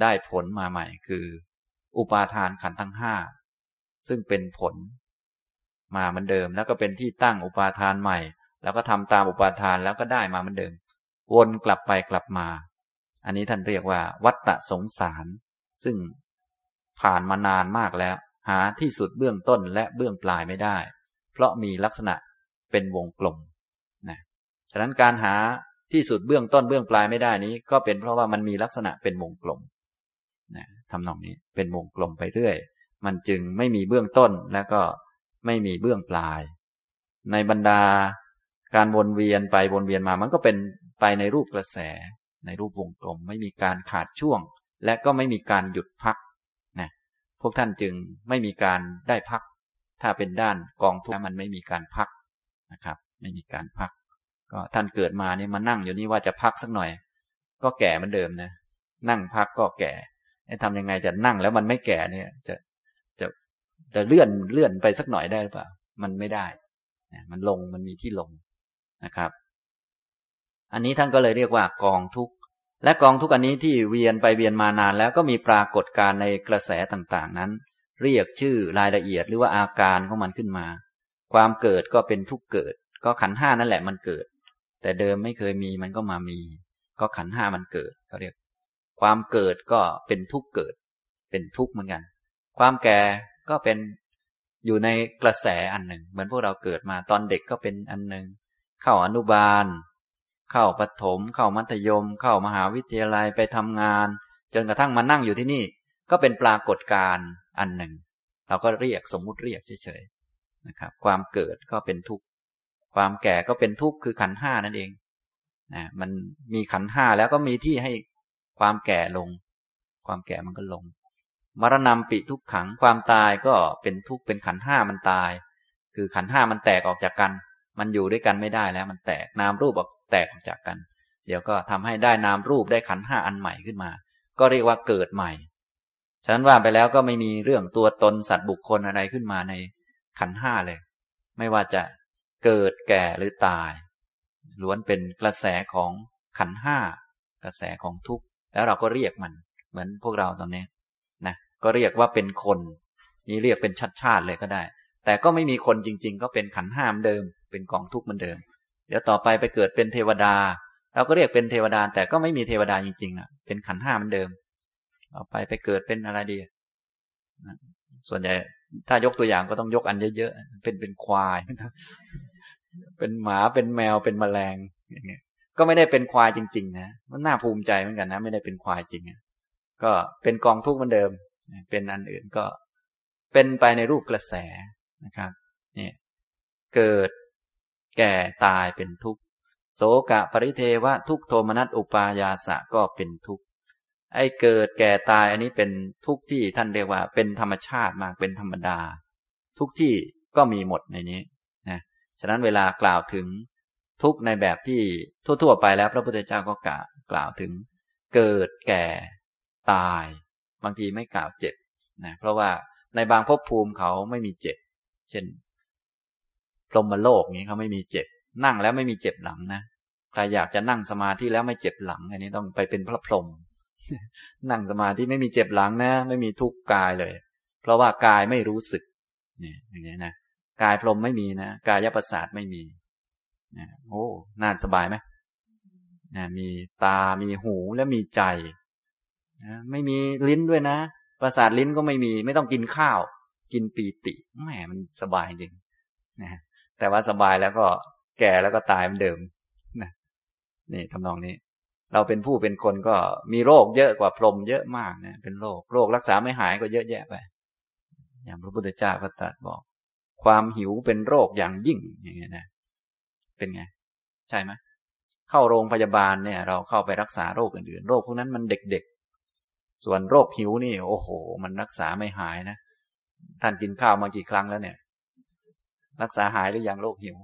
ได้ผลมาใหม่ คือ อุปาทานขันทั้งห้าซึ่งเป็นผล มาเหมือนเดิม แล้วก็เป็นที่ตั้งอุปาทานใหม่ แล้วก็ทำตามอุปาทานแล้วก็ได้มาเหมือนเดิม วนกลับไปกลับมา อันนี้ท่านเรียกว่า วัตตะสงสาร ซึ่งผ่านมานานมากแล้ว หาที่สุดเบื้องต้นและเบื้องปลายไม่ได้ เพราะมีลักษณะเป็นวงกลม ฉะนั้นการหาที่สุดเบื้องต้นเบื้องปลายไม่ได้นี้ ก็เป็นเพราะว่ามันมีลักษณะเป็นวงกลมนะทำนองนี้เป็นวงกลมไปเรื่อย มันจึงไม่มีเบื้องต้นและก็ไม่มีเบื้องปลาย ในบรรดาการวนเวียนไปวนเวียนมา มันก็เป็นไปในรูปกระแส ในรูปวงกลม ไม่มีการขาดช่วง และก็ไม่มีการหยุดพักนะพวกท่านจึงไม่มีการได้พัก ถ้าเป็นด้านกองทุกมันไม่มีการพักนะครับ ไม่มีการพัก ก็ท่านเกิดมานี่มานั่งอยู่นี่ว่าจะพักสักหน่อย ก็แก่เหมือนเดิมนะนั่งพักก็แก่ทำยังไงจะนั่งแล้วมันไม่แก่เนี่ย จะจะจะเลื่อนเลื่อนไปสักหน่อยได้หรือเปล่า มันไม่ได้มันลงมันมีที่ลงนะครับ อันนี้ท่านก็เลยเรียกว่ากองทุกข์และกองทุกอันนี้ที่เวียนไปเวียนมานานแล้วก็มีปรากฏการในกระแสต่างๆนั้น เรียกชื่อรายละเอียดหรือว่าอาการของมันขึ้นมา ความเกิดก็เป็นทุกเกิด ก็ขันห้านั่นแหละมันเกิด แต่เดิมไม่เคยมีมันก็มามี ก็ขันห้ามันเกิดเขาเรียก ความเกิดก็เป็นทุกข์เกิด เป็นทุกข์เหมือนกัน ความแก่ก็เป็นอยู่ในกระแสอันหนึ่ง เหมือนพวกเราเกิดมาตอนเด็กก็เป็นอันหนึ่ง เข้าอนุบาล เข้าปฐมเข้ามัธยม เข้ามหาวิทยาลัยไปทำงาน จนกระทั่งมานั่งอยู่ที่นี่ ก็เป็นปรากฏการณ์อันหนึ่ง เราก็เรียกสมมุติเรียกเฉยๆนะครับ ความเกิดก็เป็นทุกข์ ความแก่ก็เป็นทุกข์คือขันห้านั่นเองนะมันมีขันห้าแล้วก็มีที่ให้ความแก่ลง ความแก่มันก็ลง มรณะปิทุกขังความตายก็เป็นทุกข์เป็นขันห้ามันตาย คือขันห้ามันแตกออกจากกัน มันอยู่ด้วยกันไม่ได้แล้ว มันแตกนามรูปออกแตกออกจากกัน เดี๋ยวก็ทำให้ได้นามรูปได้ขันห้าอันใหม่ขึ้นมา ก็เรียกว่าเกิดใหม่ ฉะนั้นว่าไปแล้วก็ไม่มีเรื่องตัวตนสัตว์บุคคลอะไรขึ้นมาในขันห้าเลย ไม่ว่าจะ เกิดแก่หรือตาย ล้วนเป็นกระแสของขันห้ากระแสของทุกข์แล้วเราก็เรียกมัน เหมือนพวกเราตอนนี้นะก็เรียกว่าเป็นคน นี่เรียกเป็นชัดชาติเลยก็ได้ แต่ก็ไม่มีคนจริง ๆ ก็เป็นขันห้ามเดิม เป็นกองทุกข์มือนเดิม เดี๋ยวต่อไปไปเกิดเป็นเทวดา เราก็เรียกเป็นเทวดา แต่ก็ไม่มีเทวดาจริงๆอะเป็นขันห้ามือนเดิมต่อไปไปเกิดเป็นอะไรดีส่วนใหญ่ถ้ายกตัวอย่างก็ต้องยกอันเยอะๆเป็นเป็นควาย เป็นหมาเป็นแมวเป็นแมลงอย่างเงี้ยก็ไม่ได้เป็นควายจริง ๆ นะมันน่าภูมิใจเหมือนกันนะ ไม่ได้เป็นควายจริงก็เป็นกองทุกข์เหมือนเดิม เป็นอันอื่นก็เป็นไปในรูปกระแสนะครับนี่เกิดแก่ตายเป็นทุกข์โสกะปริเทวะทุกโทมนัสอุปายาสะก็เป็นทุกข์ไอ้เกิดแก่ตายอันนี้เป็นทุกข์ที่ท่านเรียกว่า เป็นธรรมชาติมากเป็นธรรมดา ทุกที่ก็มีหมดในนี้ ฉะนั้นเวลากล่าวถึงทุกในแบบที่ทั่ว ๆ ไปแล้ว พระพุทธเจ้าก็กล่าวกล่าวถึง เกิดแก่ตาย บางทีไม่กล่าวเจ็บนะเพราะว่าในบางภพภูมิเขาไม่มีเจ็บ เช่นพรหมโลกนี้เขาไม่มีเจ็บ นั่งแล้วไม่มีเจ็บหลังนะใครอยากจะนั่งสมาธิแล้วไม่เจ็บหลัง อันนี้ต้องไปเป็นพระพรหมนั่งสมาธิไม่มีเจ็บหลังนะ ไม่มีทุกข์กายเลย เพราะว่ากายไม่รู้สึกนี่อย่างนี้นะ กายพรหมไม่มีนะกายประสาทไม่มีนะโอ้น่าสบายไหมนะมีตา มีหูและมีใจนะไม่มีลิ้นด้วยนะ ประสาทลิ้นก็ไม่มี ไม่ต้องกินข้าว กินปีติแหมมันสบายจริงนะแต่ว่าสบายแล้วก็แก่แล้วก็ตายเหมือนเดิมนะนี่ทำนองนี้ เราเป็นผู้เป็นคนก็มีโรคเยอะกว่าพรหมเยอะมากนะเป็นโรคโรครักษาไม่หายก็เยอะแยะไป อย่างพระพุทธเจ้าก็ตรัสบอก ความหิวเป็นโรคอย่างยิ่งอย่างเงี้ยนะเป็นไง ใช่ไหมเข้าโรงพยาบาลเนี่ย เราเข้าไปรักษาโรคอื่นๆ โรคพวกนั้นมันเด็กๆ ส่วนโรคหิวนี่ โอ้โห มันรักษาไม่หายนะท่านกินข้าวมากี่ครั้งแล้วเนี่ย รักษาหายหรือยังโรคหิว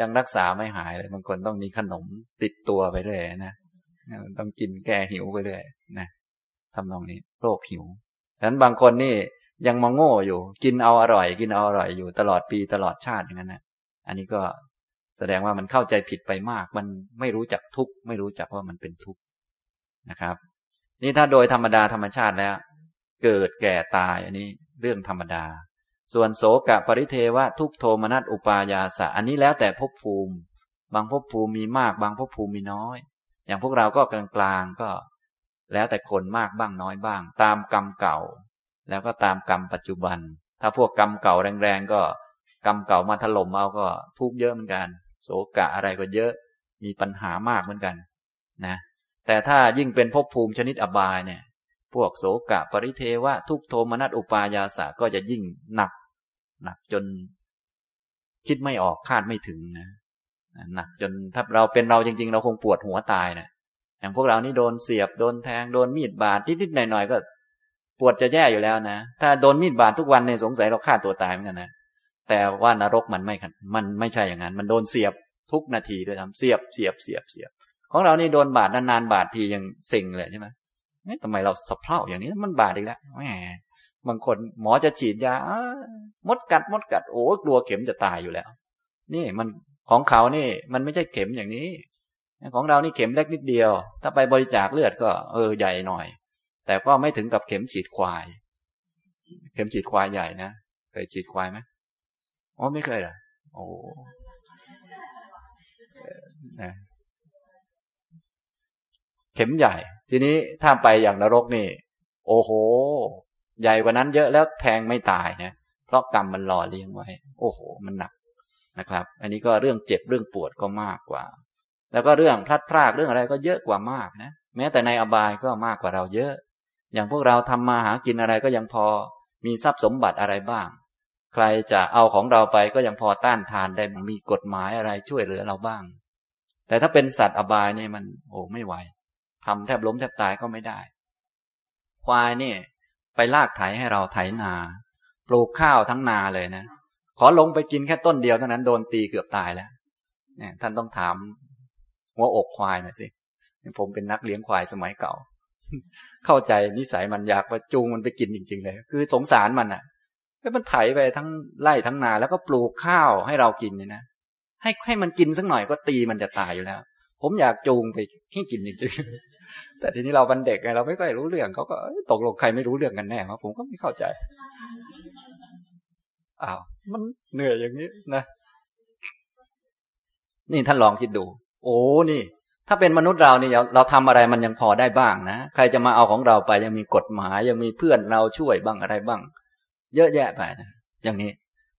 ยังรักษาไม่หายเลยบางคนต้องมีขนมติดตัวไปเรื่อยนะต้องกินแก้หิวไปเรื่อยนะทำนองนี้ โรคหิวฉะนั้นบางคนนี่ ยังมาโง่อยู่ กินเอาอร่อย กินเอาอร่อยอยู่ตลอดปีตลอดชาติอย่างนั้นนะอันนี้ก็แสดงว่ามันเข้าใจผิดไปมาก มันไม่รู้จักทุกข์ไม่รู้จักว่ามันเป็นทุกข์นะครับ นี่ถ้าโดยธรรมดาธรรมชาติแล้ว เกิดแก่ตายอันนี้เรื่องธรรมดา ส่วนโสกะปริเทวะทุกโทมนัสอุปายาสะอันนี้แล้วแต่ภพภูมิ บางภพภูมิมีมาก บางภพภูมิมีน้อย อย่างพวกเราก็กลางๆก็ แล้วแต่คนมากบ้างน้อยบ้าง ตามกรรมเก่า แล้วก็ตามกรรมปัจจุบัน ถ้าพวกกรรมเก่าแรงๆก็ กรรมเก่ามาถล่มเอาก็ทุกเยอะเหมือนกัน โศกะอะไรก็เยอะ มีปัญหามากเหมือนกันนะแต่ถ้ายิ่งเป็นภพภูมิชนิดอบายเนี่ย พวกโศกะปริเทวะทุกโทมนัสอุปายาสะก็จะยิ่งหนัก หนักจน คิดไม่ออกคาดไม่ถึงนะหนักจนถ้าเราเป็นเราจริง ๆ เราคงปวดหัวตายนะอย่างพวกเรานี่โดนเสียบโดนแทงโดนมีดบาดนิดๆหน่อยๆก็ ปวดจะแย่อยู่แล้วนะ ถ้าโดนมีดบาดทุกวันเนี่ยสงสัยเราฆ่าตัวตายเหมือนกันนะ แต่ว่านรกมันไม่มันไม่ใช่อย่างนั้น มันโดนเสียบทุกนาทีด้วยทำเสียบเสียบเสียบเสียบ ของเรานี่โดนบาดนานๆบาดทียังเซ็งเลยใช่ไหมไม่ทำไมเราสะเพร่าอย่างนี้มันบาดอีกแล้วแหมบางคนหมอจะฉีดยามดกัดมดกัดโอ้กลัวเข็มจะตายอยู่แล้ว นี่มันของเขานี่ มันไม่ใช่เข็มอย่างนี้ ของเรานี่เข็มเล็กนิดเดียว ถ้าไปบริจาคเลือดก็เออใหญ่หน่อย แต่ก็ไม่ถึงกับเข็มฉีดควาย เข็มฉีดควายใหญ่นะเคยฉีดควายไหมอ๋อไม่เคยเหรอโอ้นะเข็มใหญ่ ทีนี้ถ้าไปอย่างนรกนี่ โอ้โห ใหญ่กว่านั้นเยอะแล้วแทงไม่ตายนะเพราะกรรมมันหล่อเลี้ยงไว้ โอ้โห มันหนักนะครับ อันนี้ก็เรื่องเจ็บเรื่องปวดก็มากกว่า แล้วก็เรื่องพลัดพรากเรื่องอะไรก็เยอะกว่ามากนะแม้แต่ในอบายก็มากกว่าเราเยอะ อย่างพวกเราทำมาหากินอะไรก็ยังพอ มีทรัพย์สมบัติอะไรบ้าง ใครจะเอาของเราไปก็ยังพอต้านทานได้มีกฎหมายอะไรช่วยเหลือเราบ้าง แต่ถ้าเป็นสัตว์อบายเนี่ยมัน โอ้ไม่ไหวทำแทบล้มแทบตายก็ไม่ได้ ควายเนี่ยไปลากไถให้เราไถนา ปลูกข้าวทั้งนาเลยนะ ขอลงไปกินแค่ต้นเดียวเท่านั้นโดนตีเกือบตายแล้ว เนี่ย ท่านต้องถามหัวอกควายหน่อยสิผมเป็นนักเลี้ยงควายสมัยเก่า เข้าใจนิสัยมันอยากไปจูงมันไปกินจริง ๆ เลย คือสงสารมันอะแล้วมันไถไปทั้งไร่ทั้งนา แล้วก็ปลูกข้าวให้เรากินเนี่ยนะให้ให้มันกินสักหน่อยก็ตีมันจะตายอยู่แล้ว ผมอยากจูงไปให้กินจริงๆแต่ทีนี้เราบันเด็กไงเราไม่ค่อยรู้เรื่องเขาก็ตกลงใครไม่รู้เรื่องกันแน่ครับผมก็ไม่เข้าใจอ้าวมันเหนื่อยอย่างนี้นะนี่ท่านลองคิดดู โอ้นี่ ถ้าเป็นมนุษย์เราเนี่ยเราทำอะไรมันยังพอได้บ้างนะ ใครจะมาเอาของเราไปยังมีกฎหมายยังมีเพื่อนเราช่วยบ้างอะไรบ้าง เยอะแยะไปนะอย่างนี้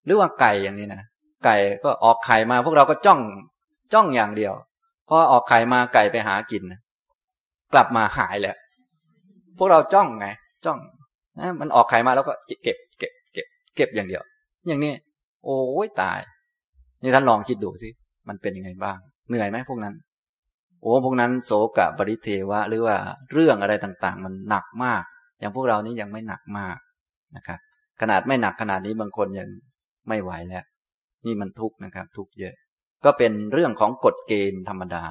หรือว่าไก่อย่างนี้นะไก่ก็ออกไข่มาพวกเราก็จ้องจ้องอย่างเดียวพอออกไข่มาไก่ไปหากินกลับมาหายแล้วพวกเราจ้องไง จ้องนะมันออกไข่มาแล้วก็เก็บเก็บเก็บ เก็บอย่างเดียว อย่างนี้ โอ้ยตาย นี่ท่านลองคิดดูสิมันเป็นยังไงบ้าง เหนื่อยไหมพวกนั้น โอ้พวกนั้นโศกะบริเทวะ หรือว่าเรื่องอะไรต่างๆ มันหนักมาก อย่างพวกเรานี้ยังไม่หนักมากนะครับ ขนาดไม่หนักขนาดนี้บางคนยังไม่ไหวแล้ว นี่มันทุกข์นะครับ ทุกข์เยอะ ก็เป็นเรื่องของกฎเกณฑ์ธรรมดา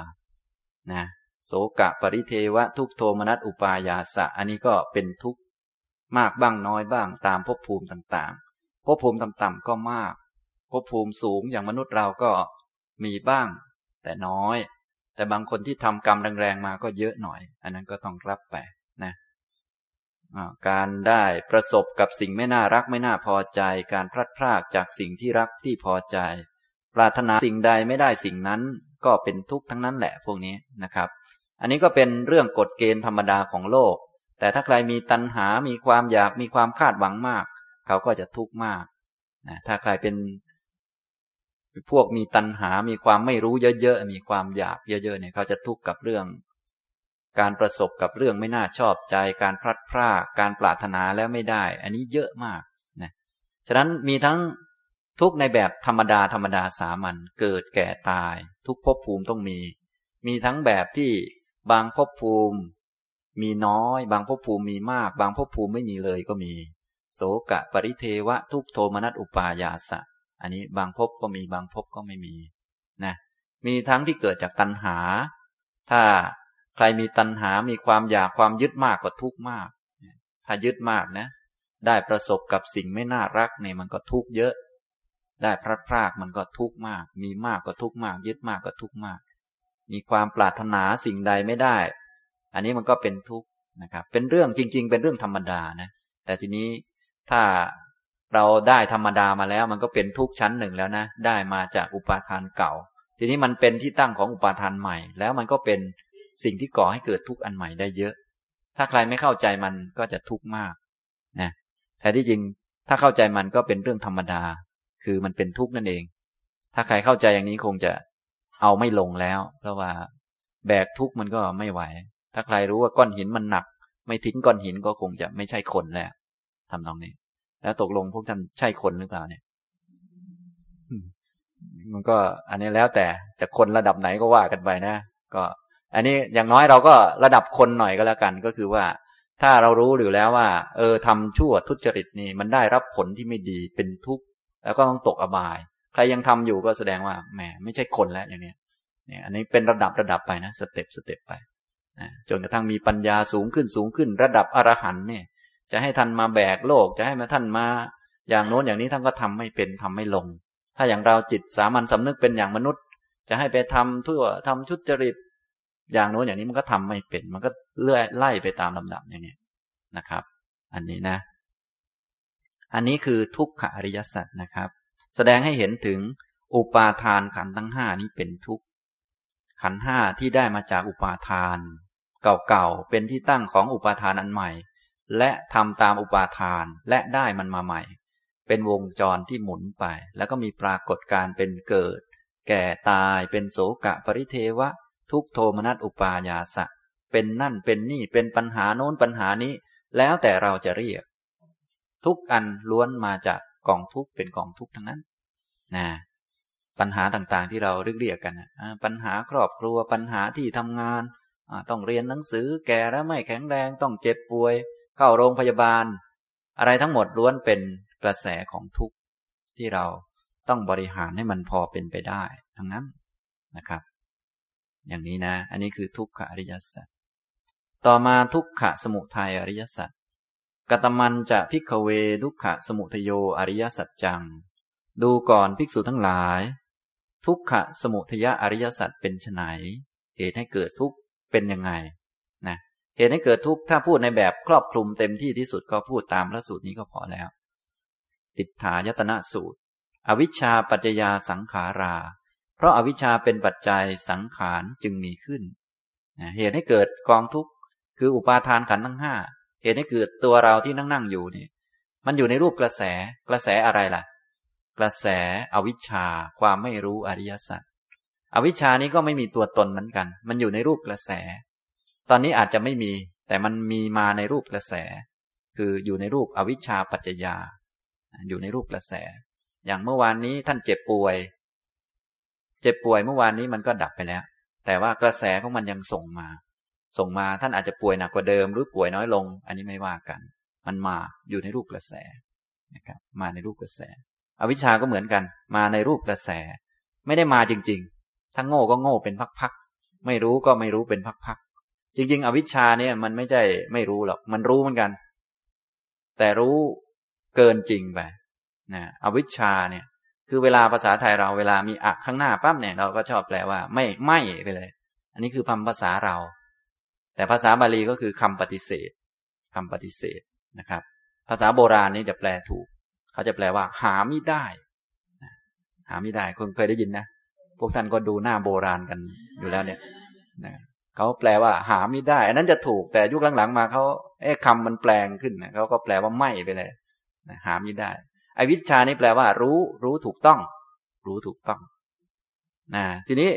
นะโสกะปริเทวะ ทุกโทมนัสอุปายาสะ อันนี้ก็เป็นทุกข์มากบ้างน้อยบ้างตามภพภูมิต่างๆภพภูมิต่ำๆก็มากภพภูมิสูงอย่างมนุษย์เราก็มีบ้าง แต่น้อย แต่บางคนที่ทำกรรมแรงๆมาก็เยอะหน่อย อันนั้นก็ต้องรับไปนะการได้ประสบกับสิ่งไม่น่ารักไม่น่าพอใจ การพลัดพรากจากสิ่งที่รักที่พอใจ ปรารถนาสิ่งใดไม่ได้สิ่งนั้นก็เป็นทุกข์ทั้งนั้นแหละพวกนี้นะครับ อันนี้ก็เป็นเรื่องกฎเกณฑ์ธรรมดาของโลก แต่ถ้าใครมีตัณหา มีความอยาก มีความคาดหวังมาก เขาก็จะทุกข์มากนะถ้าใครเป็น พวกมีตัณหา มีความไม่รู้เยอะๆ มีความอยากเยอะๆ เนี่ยเขาจะทุกข์กับเรื่อง การประสบกับเรื่องไม่น่าชอบใจ การพลัดพรากการปรารถนาแล้วไม่ได้ อันนี้เยอะมากนะฉะนั้นมีทั้งทุกในแบบธรรมดาธรรมดาสามัญเกิดแก่ตาย ทุกภพภูมิต้องมี มีทั้งแบบที่บางภพภูมิ มีน้อย บางภพภูมิมีมาก บางภพภูมิไม่มีเลยก็มี โสกะปริเทวะทุกโทมนัสอุปายาสะ อันนี้บางภพก็มีบางภพก็ไม่มีนะมีทั้งที่เกิดจากตัณหา ถ้าใครมีตัณหามีความอยากความยึดมากก็ทุกข์มาก ถ้ายึดมากนะ ได้ประสบกับสิ่งไม่น่ารักเนี่ยมันก็ทุกข์เยอะ ได้พลัดพรากมันก็ทุกข์มาก มีมากก็ทุกข์มาก ยึดมากก็ทุกข์มาก มีความปรารถนาสิ่งใดไม่ได้ อันนี้มันก็เป็นทุกข์นะครับ เป็นเรื่องจริง ๆ เป็นเรื่องธรรมดานะ แต่ทีนี้ถ้า เราได้ธรรมดามาแล้ว มันก็เป็นทุกชั้นหนึ่งแล้วนะ ได้มาจากอุปาทานเก่า ทีนี้มันเป็นที่ตั้งของอุปาทานใหม่ แล้วมันก็เป็นสิ่งที่ก่อให้เกิดทุกข์อันใหม่ได้เยอะ ถ้าใครไม่เข้าใจมันก็จะทุกข์มากนะแต่ที่จริงถ้าเข้าใจมันก็เป็นเรื่องธรรมดา คือมันเป็นทุกข์นั่นเอง ถ้าใครเข้าใจอย่างนี้คงจะเอาไม่ลงแล้ว เพราะว่าแบกทุกข์มันก็ไม่ไหว ถ้าใครรู้ว่าก้อนหินมันหนัก ไม่ทิ้งก้อนหินก็คงจะไม่ใช่คนแล้วทำนองนี้ แล้วตกลงพวกท่านใช่คนหรือเปล่าเนี่ย มันก็ อันนี้แล้วแต่จะคนระดับไหนก็ว่ากันไปนะ ก็ อันนี้อย่างน้อยเราก็ระดับคนหน่อยก็แล้วกัน ก็คือว่า ถ้าเรารู้อยู่แล้วว่า เออทำชั่วทุจริตนี่มันได้รับผลที่ไม่ดีเป็นทุกข์แล้วก็ต้องตกอบาย ใครยังทำอยู่ก็แสดงว่าแหมไม่ใช่คนแล้วอย่างนี้เนี่ย อันนี้เป็นระดับระดับไปนะ step step ไปนะจนกระทั่งมีปัญญาสูงขึ้นสูงขึ้น ระดับอรหันต์เนี่ย จะให้ท่านมาแบกโลก จะให้มาท่านมา อย่างโน้นอย่างนี้ท่านก็ทำไม่เป็นทำไม่ลง ถ้าอย่างเราจิตสามัญสำนึกเป็นอย่างมนุษย์ จะให้ไปทำทั่วทำชุดจริต อย่างโน้นอย่างนี้มันก็ทำไม่เป็น มันก็เลื่อยไล่ไปตามลำดับอย่างนี้นะครับ อันนี้นะ อันนี้คือทุกขอริยสัจนะครับ แสดงให้เห็นถึงอุปาทานขันทั้งห้านี้เป็นทุกข์ขันห้าที่ได้มาจากอุปาทาน เก่าๆเป็นที่ตั้งของอุปาทานอันใหม่ และทำตามอุปาทานและได้มันมาใหม่ เป็นวงจรที่หมุนไป แล้วก็มีปรากฏการเป็นเกิด แก่ตายเป็นโสกะปริเทวะ ทุกโทมนัสอุปายาสะ เป็นนั่นเป็นนี่เป็นปัญหาโน้นปัญหานี้ แล้วแต่เราจะเรียก ทุกอันล้วนมาจากกองทุกเป็นกองทุกทั้งนั้นนะปัญหาต่างๆที่เราเรียกเรียกกันปัญหาครอบครัวปัญหาที่ทำงาน ต้องเรียนหนังสือแก่แล้วไม่แข็งแรงต้องเจ็บป่วย เข้าโรงพยาบาล อะไรทั้งหมดล้วนเป็นกระแสของทุกข์ที่เราต้องบริหารให้มันพอเป็นไปได้ทั้งนั้นนะครับ อย่างนี้นะ อันนี้คือทุกขอริยสัจต่อมาทุกขะสมุทัยอริยสัจกตมันจะพิกเวทุกขะสมุทโยอริยสัจจัง ดูก่อนภิกษุทั้งหลาย ทุกขะสมุทยะอริยสัจเป็นไนเหตุให้เกิดทุกข์เป็นยังไง เหตุให้เกิดทุกข์ถ้าพูดในแบบครอบคลุมเต็มที่ที่สุดก็พูดตามพระสูตรนี้ก็พอแล้ว ติดถายตนะสูตร อวิชชาปัจจยาสังขารา เพราะอาวิชชาเป็นปัจจัยสังขารจึงมีขึ้น เหตุให้เกิดกองทุกข์คืออุปาทานขันธ์ทั้งห้าเหตุให้เกิดตัวเราที่นั่งนั่งอยู่นี่มันอยู่ในรูปกระแสกระแสอะไรล่ะ กระแสอวิชชาความไม่รู้อริยสัจอวิชชานี้ก็ไม่มีตัวตนเหมือนกัน มันอยู่ในรูปกระแส ตอนนี้อาจจะไม่มี แต่มันมีมาในรูปกระแส คืออยู่ในรูปอวิชชาปัจจยา อยู่ในรูปกระแส อย่างเมื่อวานนี้ท่านเจ็บป่วย เจ็บป่วยเมื่อวานนี้มันก็ดับไปแล้ว แต่ว่ากระแสของมันยังส่งมา ส่งมาท่านอาจจะป่วยหนักกว่าเดิม หรือป่วยน้อยลง อันนี้ไม่ว่ากัน มันมาอยู่ในรูปกระแสนะครับ มาในรูปกระแส อวิชชาก็เหมือนกัน มาในรูปกระแส ไม่ได้มาจริง ๆ ถ้าโง่ก็โง่เป็นพักๆไม่รู้ก็ไม่รู้เป็นพัก จริง ๆ อวิชชาเนี่ย มันไม่ใช่ไม่รู้หรอก มันรู้เหมือนกัน แต่รู้เกินจริงไปนะอวิชชาเนี่ย คือเวลาภาษาไทยเราเวลามีอักข้างหน้าปั๊บเนี่ยเราก็ชอบแปลว่า ไม่ไม่ไปเลย อันนี้คือคำภาษาเรา แต่ภาษาบาลีก็คือคำปฏิเสธคำปฏิเสธนะครับ ภาษาโบราณนี้จะแปลถูก เขาจะแปลว่า หาไม่ได้ หาไม่ได้คนเคยได้ยินนะพวกท่านก็ดูหน้าโบราณกันอยู่แล้วเนี่ยนะ เขาแปลว่า หาไม่ได้ อันนั้นจะถูกแต่ยุคหลังๆมาเขาเอ๊ะคำมันแปลงขึ้นนะเขาก็แปลว่าไม่ไปเลยนะหาไม่ได้ไอวิชานี่แปลว่า รู้ รู้ถูกต้อง รู้ถูกต้องนะทีนี้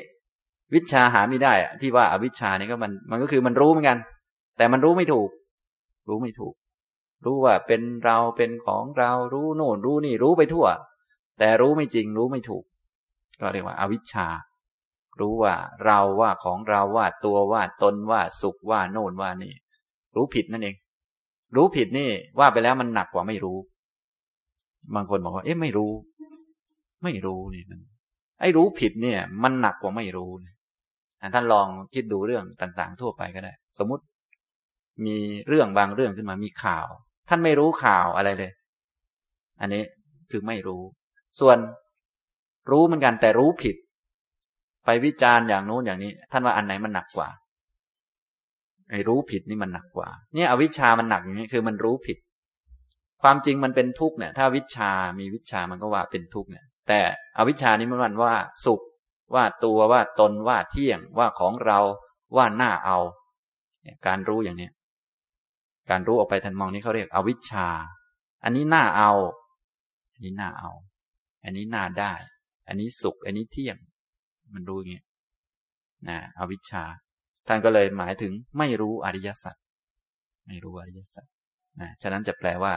วิชาหาไม่ได้ที่ว่าอาวิชานี่ก็มัน มันก็คือมันรู้เหมือนกัน แต่มันรู้ไม่ถูก รู้ไม่ถูก รู้ว่าเป็นเราเป็นของเรารู้โน่นรู้นี่รู้ไปทั่ว แต่รู้ไม่จริง รู้ไม่ถูก ก็เรียกว่าอาวิชชา รู้ว่าเราว่าของเราว่าตัวว่าตนว่าสุขว่าโน่นว่านี่ รู้ผิดนั่นเอง รู้ผิดนี่ว่าไปแล้วมันหนักกว่าไม่รู้ บางคนบอกว่า เอ๊ะไม่รู้ ไม่รู้นี่มันไอ้รู้ผิดเนี่ย มันหนักกว่าไม่รู้ท่านลองคิดดูเรื่องต่าง ๆ ทั่วไปก็ได้ สมมติ มีเรื่องบางเรื่องขึ้นมามีข่าว ท่านไม่รู้ข่าวอะไรเลย อันนี้คือไม่รู้ ส่วนรู้เหมือนกันแต่รู้ผิด ไปวิจารณ์อย่างโน้นอย่างนี้ ท่านว่าอันไหนมันหนักกว่าไอ้รู้ผิดนี่มันหนักกว่า เนี่ยอวิชามันหนักอย่างนี้คือมันรู้ผิด ความจริงมันเป็นทุกข์เนี่ย ถ้าวิชามีวิชามันก็ว่าเป็นทุกข์เนี่ย แต่อวิชานี้มันว่าสุข ว่าตัวว่าตนว่าเที่ยง ว่าของเราว่าหน้าเอา การรู้อย่างนี้การรู้ออกไปทันมองนี้เขาเรียกอวิชชา อันนี้หน้าเอา อันนี้หน้าเอา อันนี้หน้าได้ อันนี้สุข อันนี้เที่ยง มันรู้อย่างนี้นะอวิชชา ท่านก็เลยหมายถึงไม่รู้อริยสัจไม่รู้อริยสัจนะฉะนั้นจะแปลว่า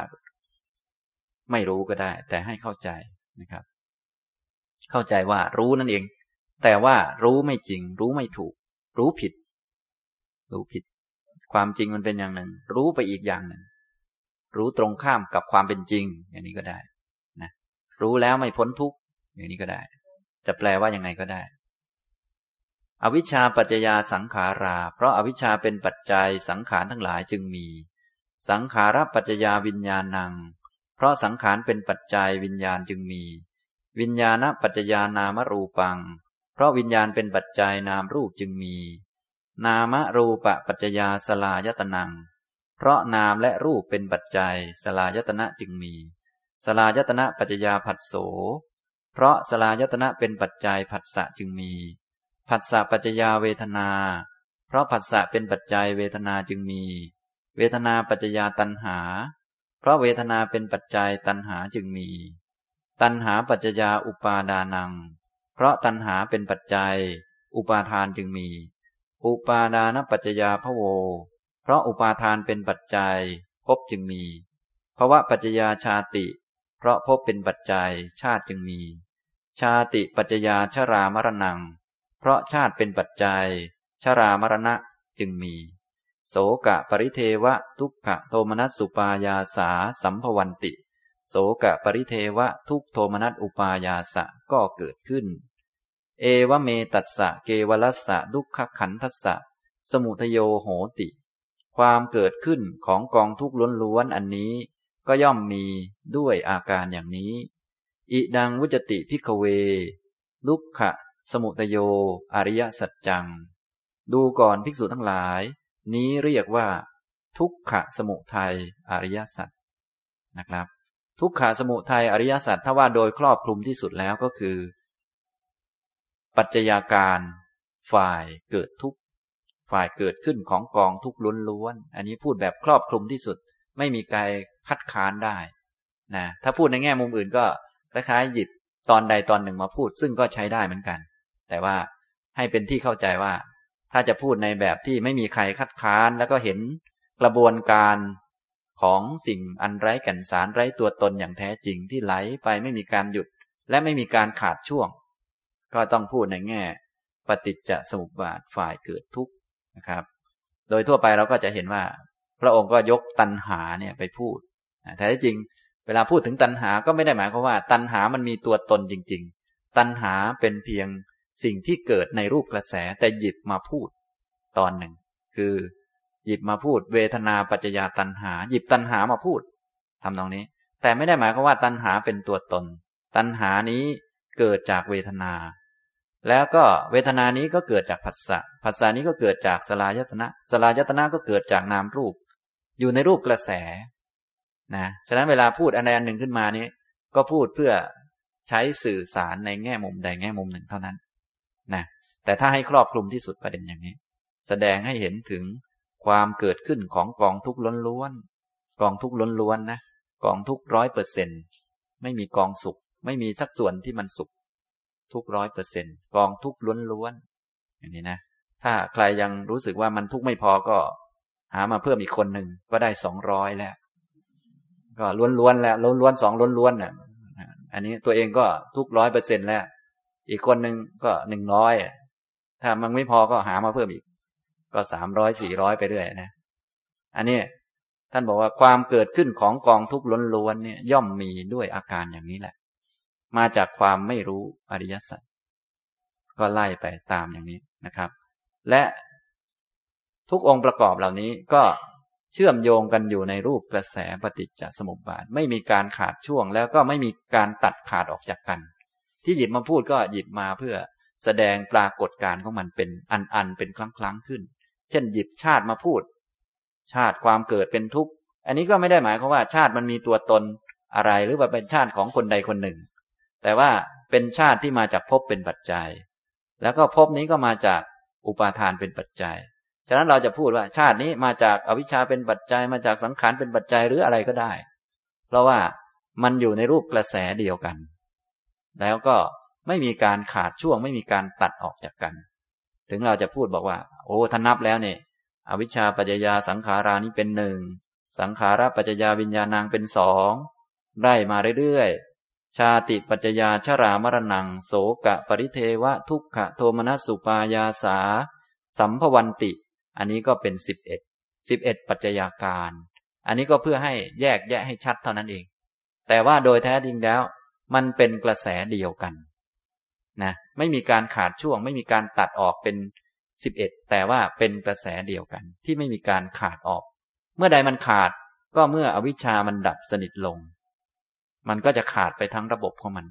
ไม่รู้ก็ได้ แต่ให้เข้าใจนะครับ เข้าใจว่ารู้นั่นเอง แต่ว่ารู้ไม่จริง รู้ไม่ถูก รู้ผิด รู้ผิด ความจริงมันเป็นอย่างหนึ่ง รู้ไปอีกอย่างหนึ่ง รู้ตรงข้ามกับความเป็นจริง อย่างนี้ก็ได้นะรู้แล้วไม่พ้นทุกข์อย่างนี้ก็ได้ จะแปลว่ายังไงก็ได้ อวิชชาปัจจยาสังขารา เพราะอาวิชชาเป็นปัจจัยสังขารทั้งหลายจึงมี สังขารปัจจยาวิญญาณัง เพราะสังขารเป็นปัจจัยวิญญาณจึงมี วิญญาณปัจจยานามรูปัง เพราะวิญญาณเป็นปัจจัยนามรูปจึงมี นามรูปะปัจจยาสลายตนัง เพราะนามและรูปเป็นปัจจัยสลายตนะจึงมี สลายตนะปัจจยาผัสโส เพราะสลายตนะเป็นปัจจัยผัสสะจึงมี ผัสสะปัจจยาเวทนา เพราะผัสสะเป็นปัจจัยเวทนาจึงมี เวทนาปัจจยาตัณหา เพราะเวทนาเป็นปัจจัยตัณหาจึงมี ตัณหาปัจจยาอุปาดานัง เพราะตัณหาเป็นปัจจัย อุปาทานจึงมี อุปาดานปัจจยาพโว เพราะอุปาทานเป็นปัจจัยภพจึงมีภาวะปัจจยาชาติ เพราะภพเป็นปัจจัยชาติจึงมี ชาติปัจจยาชรามรณัง เพราะชาติเป็นปัจจัย ชรามรณะจึงมี โสกะปริเทวะทุกขโทมนัสสุปายาสาสัมภวันติ โสกะปริเทวะทุกโทมนัสอุปายาสะก็เกิดขึ้น เอวเมตัสสะเกวลัสสะดุกขขันทัสสะสมุทโยโหติ ความเกิดขึ้นของกองทุกข์ล้วนๆอันนี้ ก็ย่อมมีด้วยอาการอย่างนี้ อิดังวุจติพิกเว ลุกขะ สมุทโย อริยสัจจัง ดูก่อนภิกษุทั้งหลาย นี้เรียกว่า ทุกขะสมุทัยอริยสัจนะครับ ทุกขะสมุทัยอริยสัจถ้าว่าโดยครอบคลุมที่สุดแล้วก็คือ ปัจจัยาการฝ่ายเกิดทุกข์ฝ่ายเกิดขึ้นของกองทุกข์ล้วนๆอันนี้พูดแบบครอบคลุมที่สุด ไม่มีใครคัดค้านได้นะถ้าพูดในแง่มุมอื่นก็คล้ายๆหยิบตอนใดตอนหนึ่งมาพูด ซึ่งก็ใช้ได้เหมือนกัน แต่ว่าให้เป็นที่เข้าใจว่า ถ้าจะพูดในแบบที่ไม่มีใครคัดค้านแล้วก็เห็นกระบวนการของสิ่งอันไร้กันสารไร้ตัวตนอย่างแท้จริงที่ไหลไปไม่มีการหยุด และไม่มีการขาดช่วง ก็ต้องพูดในแง่ ปฏิจจสมุปบาทฝ่ายเกิดทุกข์นะครับ โดยทั่วไปเราก็จะเห็นว่า พระองค์ก็ยกตัณหาเนี่ยไปพูดแต่ที่จริง เวลาพูดถึงตัณหาก็ไม่ได้หมายความว่า ตัณหามันมีตัวตนจริง ๆ ตัณหาเป็นเพียง สิ่งที่เกิดในรูปกระแสแต่หยิบมาพูด ตอนหนึ่ง คือ หยิบมาพูด เวทนาปัจจยาตัณหา หยิบตัณหามาพูดทำตรงนี้ แต่ไม่ได้หมายความว่าตัณหาเป็นตัวตน ตัณหานี้เกิดจากเวทนา แล้วก็เวทนานี้ก็เกิดจากผัสสะผัสสะนี้ก็เกิดจากสลายตนะสลายตนะก็เกิดจากนามรูป อยู่ในรูปกระแสนะฉะนั้นเวลาพูดอันใดอันหนึ่งขึ้นมานี้ ก็พูดเพื่อใช้สื่อสารในแง่มุมใดแง่มุมหนึ่งเท่านั้น นะแต่ถ้าให้ครอบคลุมที่สุดประเด็นอย่างนี้ แสดงให้เห็นถึงความเกิดขึ้นของกองทุกข์ล้วนๆกองทุกข์ล้วนๆนะกองทุกร้อยเปอร์เซ็นไม่มีกองสุข ไม่มีสักส่วนที่มันสุข ทุกร้อยเปอร์เซ็นกองทุกล้วนๆอย่างนี้นะ ถ้าใครยังรู้สึกว่ามันทุกไม่พอก็ หามาเพิ่มอีกคนหนึ่งก็ได้สองร้อยแล้ว ก็ล้วนๆแล้วล้วนๆสองล้วนๆน่ะ อันนี้ตัวเองก็ทุกร้อยเปอร์เซ็นแล้ว อีกคนหนึ่งก็หนึ่งร้อยถ้ามันไม่พอก็หามาเพิ่มอีก ก็สามร้อยสี่ร้อยไปเรื่อยนะ อันนี้ท่านบอกว่าความเกิดขึ้นของกองทุกข์ล้วนๆเนี่ยย่อมมีด้วยอาการอย่างนี้แหละ มาจากความไม่รู้อริยสัจก็ไล่ไปตามอย่างนี้นะครับ และทุกองค์ประกอบเหล่านี้ก็เชื่อมโยงกันอยู่ในรูปกระแสปฏิจจสมุปบาท ไม่มีการขาดช่วงแล้วก็ไม่มีการตัดขาดออกจากกัน ที่หยิบมาพูดก็หยิบมาเพื่อแสดงปรากฏการของมันเป็นอันๆเป็นครั้งๆขึ้น เช่น หยิบชาติมาพูด ชาติความเกิดเป็นทุกข์ อันนี้ก็ไม่ได้หมายความว่าชาติมันมีตัวตนอะไรหรือว่าเป็นชาติของคนใดคนหนึ่ง แต่ว่าเป็นชาติที่มาจากภพเป็นปัจจัย แล้วก็ภพนี้ก็มาจากอุปาทานเป็นปัจจัย ฉะนั้นเราจะพูดว่าชาตินี้มาจากอวิชชาเป็นปัจจัย มาจากสังขารเป็นปัจจัยหรืออะไรก็ได้ เพราะว่ามันอยู่ในรูปกระแสเดียวกัน แล้วก็ไม่มีการขาดช่วง ไม่มีการตัดออกจากกัน ถึงเราจะพูดบอกว่า โอ้ท่านนับแล้วเนี่ยอวิชชาปัจจยาสังขารานี้เป็นหนึ่งสังขาราปัจจยาวิญญาณังเป็นสองไล่มาเรื่อยๆ ชาติปัจจยาชรามรณัง โสกะปริเทวะ ทุกขโทมนัสสุปายาสา สัมภวันติ อันนี้ก็เป็นสิบเอ็ดสิบเอ็ดปัจจัยาการ อันนี้ก็เพื่อให้แยกแยะให้ชัดเท่านั้นเอง แต่ว่าโดยแท้จริงแล้ว มันเป็นกระแสเดียวกันนะไม่มีการขาดช่วง ไม่มีการตัดออกเป็นสิบเอ็ดแต่ว่าเป็นกระแสเดียวกัน ที่ไม่มีการขาดออก เมื่อใดมันขาดก็เมื่ออวิชามันดับสนิทลง มันก็จะขาดไปทั้งระบบของมัน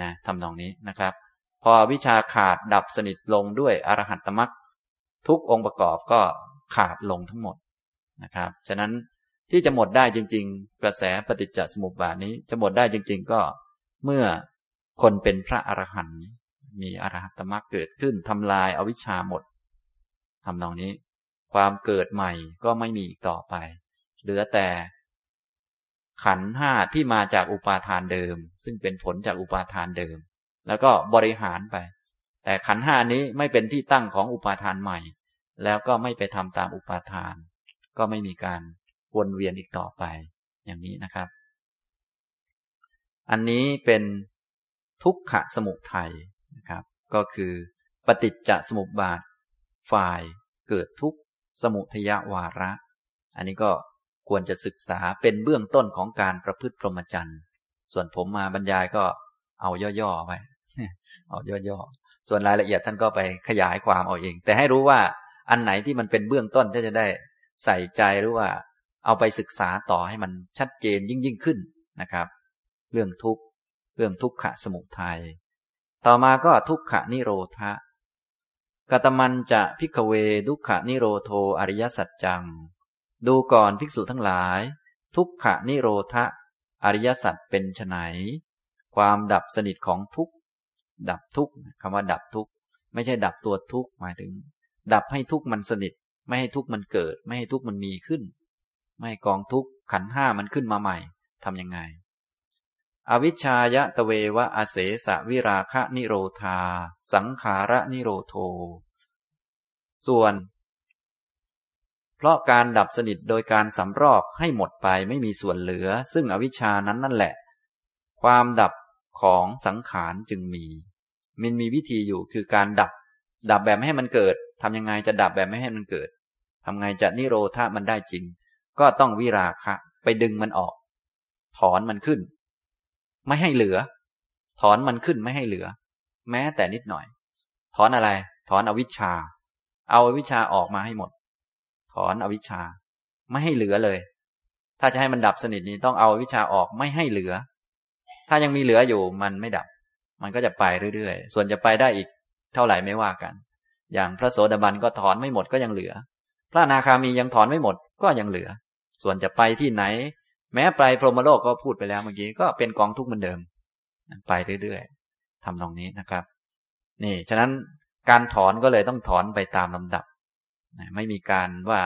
นะทำนองนี้นะครับ พอวิชาขาดดับสนิทลงด้วยอรหัตตมรักทุกองค์ประกอบก็ขาดลงทั้งหมดนะครับ ฉะนั้นที่จะหมดได้จริง ๆ กระแสปฏิจจสมุปบาทนี้จะหมดได้จริง ๆ ก็ เมื่อคนเป็นพระอรหันต์มีอรหัตมรรคเกิดขึ้นทำลายอาวิชชาหมดทำนองนี้ ความเกิดใหม่ก็ไม่มีอีกต่อไป เหลือแต่ ขันห้าที่มาจากอุปาทานเดิม ซึ่งเป็นผลจากอุปาทานเดิม แล้วก็บริหารไป แต่ขันห้านี้ไม่เป็นที่ตั้งของอุปาทานใหม่ แล้วก็ไม่ไปทำตามอุปาทาน ก็ไม่มีการวนเวียนอีกต่อไป อย่างนี้นะครับ อันนี้เป็นทุกขะสมุทัยนะครับ ก็คือปฏิจจสมุปบาท ฝ่ายเกิดทุกสมุทยาวาระ อันนี้ก็ควรจะศึกษาเป็นเบื้องต้นของการประพฤติพรหมจรรย์ ส่วนผมมาบรรยายก็เอาย่อๆไว้ เอาย่อๆ ส่วนรายละเอียดท่านก็ไปขยายความเอาเอง แต่ให้รู้ว่าอันไหนที่มันเป็นเบื้องต้นที่จะได้ใส่ใจหรือว่า เอาไปศึกษาต่อให้มันชัดเจนยิ่งยิ่งขึ้นนะครับ เรื่องทุกข์เรื่องทุกขะสมุทัยต่อมาก็ทุกขะนิโรธะกตมันจะพิกเวทุกขนิโรโทอริยสัจจัง ดูก่อนภิกษุทั้งหลาย ทุกขะนิโรธะอริยสัจเป็นไฉนความดับสนิทของทุกดับทุกคำว่าดับทุกไม่ใช่ดับตัวทุกหมายถึง ดับให้ทุกมันสนิท ไม่ให้ทุกมันเกิด ไม่ให้ทุกมันมีขึ้น ไม่กองทุกขันห้ามันขึ้นมาใหม่ทำยังไง อวิชชายะตะเววะอาเสสะวิราคะนิโรธา สังขาระนิโรโท ส่วน เพราะการดับสนิทโดยการสำรอกให้หมดไปไม่มีส่วนเหลือ ซึ่งอวิชชานั้นนั่นแหละ ความดับของสังขารจึงมี มันมีวิธีอยู่คือการดับ ดับแบบไม่ให้มันเกิดทำยังไงจะดับแบบไม่ให้มันเกิดทำไงจะนิโรธามันได้จริง ก็ต้องวิราคะ ไปดึงมันออก ถอนมันขึ้น ไม่ให้เหลือ ถอนมันขึ้นไม่ให้เหลือ แม้แต่นิดหน่อย ถอนอะไร ถอนอวิชชา เอาอวิชชาออกมาให้หมด ถอนอวิชชา ไม่ให้เหลือเลย ถ้าจะให้มันดับสนิทนี้ต้องเอาอวิชชาออกไม่ให้เหลือ ถ้ายังมีเหลืออยู่มันไม่ดับ มันก็จะไปเรื่อยๆ ส่วนจะไปได้อีก เท่าไหร่ไม่ว่ากัน อย่างพระโสดาบันก็ถอนไม่หมดก็ยังเหลือ พระนาคามียังถอนไม่หมดก็ยังเหลือ ส่วนจะไปที่ไหน แม้ไปพรหมโลกก็พูดไปแล้วเมื่อกี้ก็เป็นกองทุกข์เหมือนเดิม ไปเรื่อยๆทำตรงนี้นะครับ นี่ ฉะนั้นการถอนก็เลยต้องถอนไปตามลำดับ ไม่มีการว่า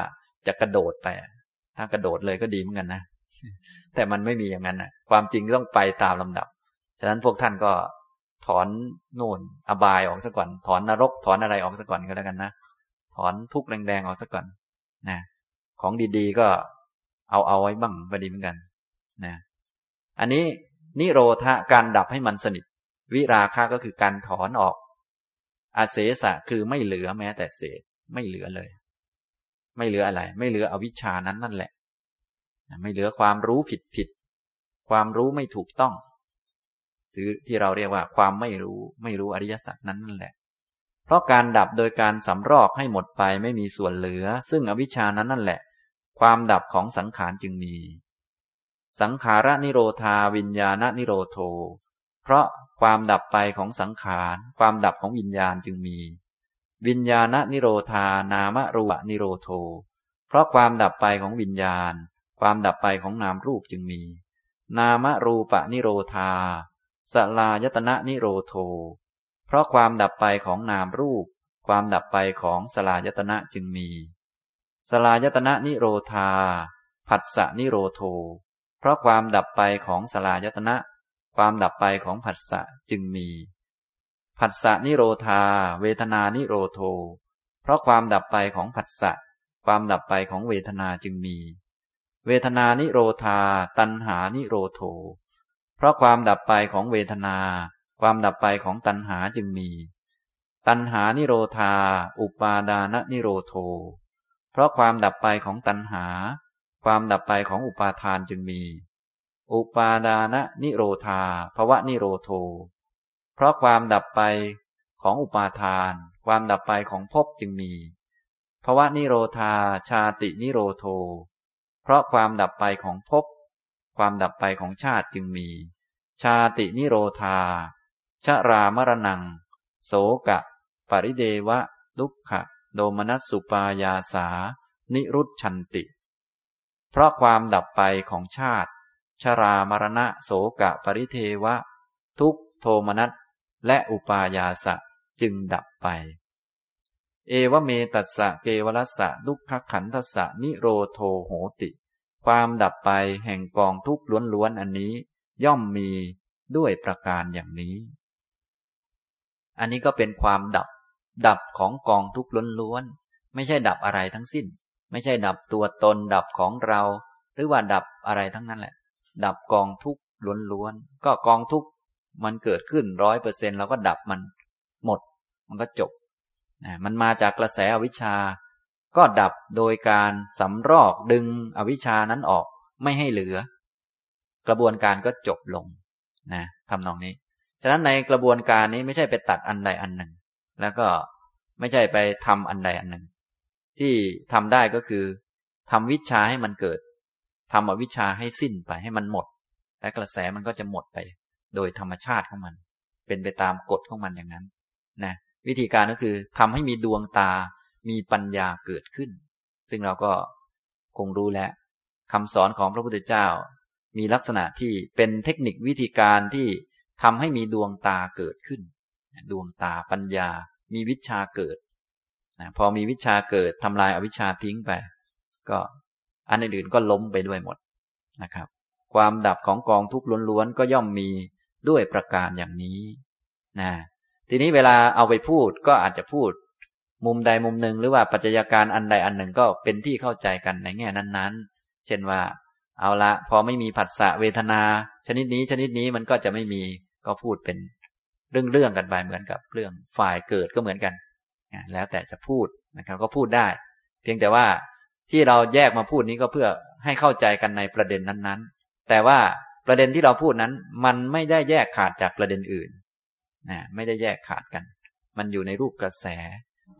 จะกระโดดไป ถ้ากระโดดเลยก็ดีเหมือนกันนะ แต่มันไม่มีอย่างนั้นนะความจริงต้องไปตามลำดับ ฉะนั้นพวกท่านก็ถอนโน่นอบายออกซะก่อน ถอนนรก ถอนอะไรออกซะก่อนก็แล้วกันนะ ถอนทุกข์แรงๆออกซะก่อนนะ ของดีๆก็ เอาเอาไว้บ้างก็ดีเหมือนกันนะอันนี้นิโรธะการดับให้มันสนิท วิราคะก็คือการถอนออก อาเสสะคือไม่เหลือแม้แต่เศษไม่เหลือเลย ไม่เหลืออะไร ไม่เหลืออวิชานั้นนั่นแหละ ไม่เหลือความรู้ผิดผิดความรู้ไม่ถูกต้องถือที่เราเรียกว่าความไม่รู้ไม่รู้อริยสัจนั้นนั่นแหละ เพราะการดับโดยการสำรอกให้หมดไปไม่มีส่วนเหลือ ซึ่งอวิชานั้นนั่นแหละ ความดับของสังขารจึงมี สังขารนิโรธาวิญญาณนิโรโท เพราะความดับไปของสังขาร ความดับของวิญญาณจึงมี วิญญาณนิโรธานามรูปนิโรโท เพราะความดับไปของวิญญาณ ความดับไปของนามรูปจึงมี นามรูปนิโรธาสลายตนะนิโรโท เพราะความดับไปของนามรูป ความดับไปของสลายตนะจึงมี สลายตนะนิโรธา ผัสสะนิโรโท เพราะความดับไปของสลายตนะ ความดับไปของผัสสะจึงมี ผัสสะนิโรธา เวทนานิโรโท เพราะความดับไปของผัสสะ ความดับไปของเวทนาจึงมี เวทนานิโรธา ตัณหานิโรโท เพราะความดับไปของเวทนา ความดับไปของตัณหาจึงมี ตัณหานิโรธา อุปาดานนิโรโท เพราะความดับไปของตัณหา ความดับไปของอุปาทานจึงมี อุปาดานนิโรธาภวะนิโรโท เพราะความดับไปของอุปาทาน ความดับไปของภพจึงมีภวะนิโรธาชาตินิโรโท เพราะความดับไปของภพความดับไปของชาติจึงมี ชาตินิโรธาชรามรณัง โสกะ ปริเดวะ ลุกขะ โดมนัสสุปายาสา นิรุชันติ เพราะความดับไปของชาติ ชรามรณะโสกะปริเทวะ ทุกโทมนัสและอุปายาสะจึงดับไป เอวเมตัสสะเกวรัสสะลุกขขันทัสสะนิโรโทโหติ ความดับไปแห่งกองทุกข์ล้วนๆอันนี้ ย่อมมีด้วยประการอย่างนี้ อันนี้ก็เป็นความดับ ดับของกองทุกข์ล้วนๆไม่ใช่ดับอะไรทั้งสิ้น ไม่ใช่ดับตัวตน ดับของเรา หรือว่าดับอะไรทั้งนั้นแหละ ดับกองทุกข์ล้วนๆก็กองทุกข์มันเกิดขึ้นร้อยเปอร์เซ็นต์เราก็ดับมันหมด มันก็จบมันมาจากกระแสอวิชชา ก็ดับโดยการสำรอกดึงอวิชานั้นออกไม่ให้เหลือ กระบวนการก็จบลงนะทำนองนี้ ฉะนั้นในกระบวนการนี้ไม่ใช่ไปตัดอันใดอันหนึ่ง แล้วก็ไม่ใช่ไปทำอันใดอันหนึ่ง ที่ทำได้ก็คือทำวิชาให้มันเกิดทำอวิชาให้สิ้นไปให้มันหมด และกระแสมันก็จะหมดไป โดยธรรมชาติของมัน เป็นไปตามกฎของมันอย่างนั้นนะวิธีการก็คือทำให้มีดวงตามีปัญญาเกิดขึ้น ซึ่งเราก็คงรู้แล้วคำสอนของพระพุทธเจ้า มีลักษณะที่เป็นเทคนิควิธีการที่ทำให้มีดวงตาเกิดขึ้น ดวงตาปัญญา มีวิชาเกิดนะพอมีวิชาเกิดทำลายอวิชชาทิ้งไป ก็อันอื่นๆก็ล้มไปด้วยหมดนะครับ ความดับของกองทุกข์ล้วนๆก็ย่อมมีด้วยประการอย่างนี้นะทีนี้เวลาเอาไปพูดก็อาจจะพูด มุมใดมุมหนึ่งหรือว่าปัจจัยการอันใดอันหนึ่งก็เป็นที่เข้าใจกันในแง่นั้นๆ เช่นว่า เอาละพอไม่มีผัสสะเวทนา ชนิดนี้ชนิดนี้มันก็จะไม่มีก็พูดเป็น เรื่องๆกันไปเหมือนกับเรื่องฝ่ายเกิดก็เหมือนกัน แล้วแต่จะพูดนะครับก็พูดได้ เพียงแต่ว่าที่เราแยกมาพูดนี้ก็เพื่อให้เข้าใจกันในประเด็นนั้นๆ แต่ว่าประเด็นที่เราพูดนั้น มันไม่ได้แยกขาดจากประเด็นอื่นนะไม่ได้แยกขาดกัน มันอยู่ในรูปกระแส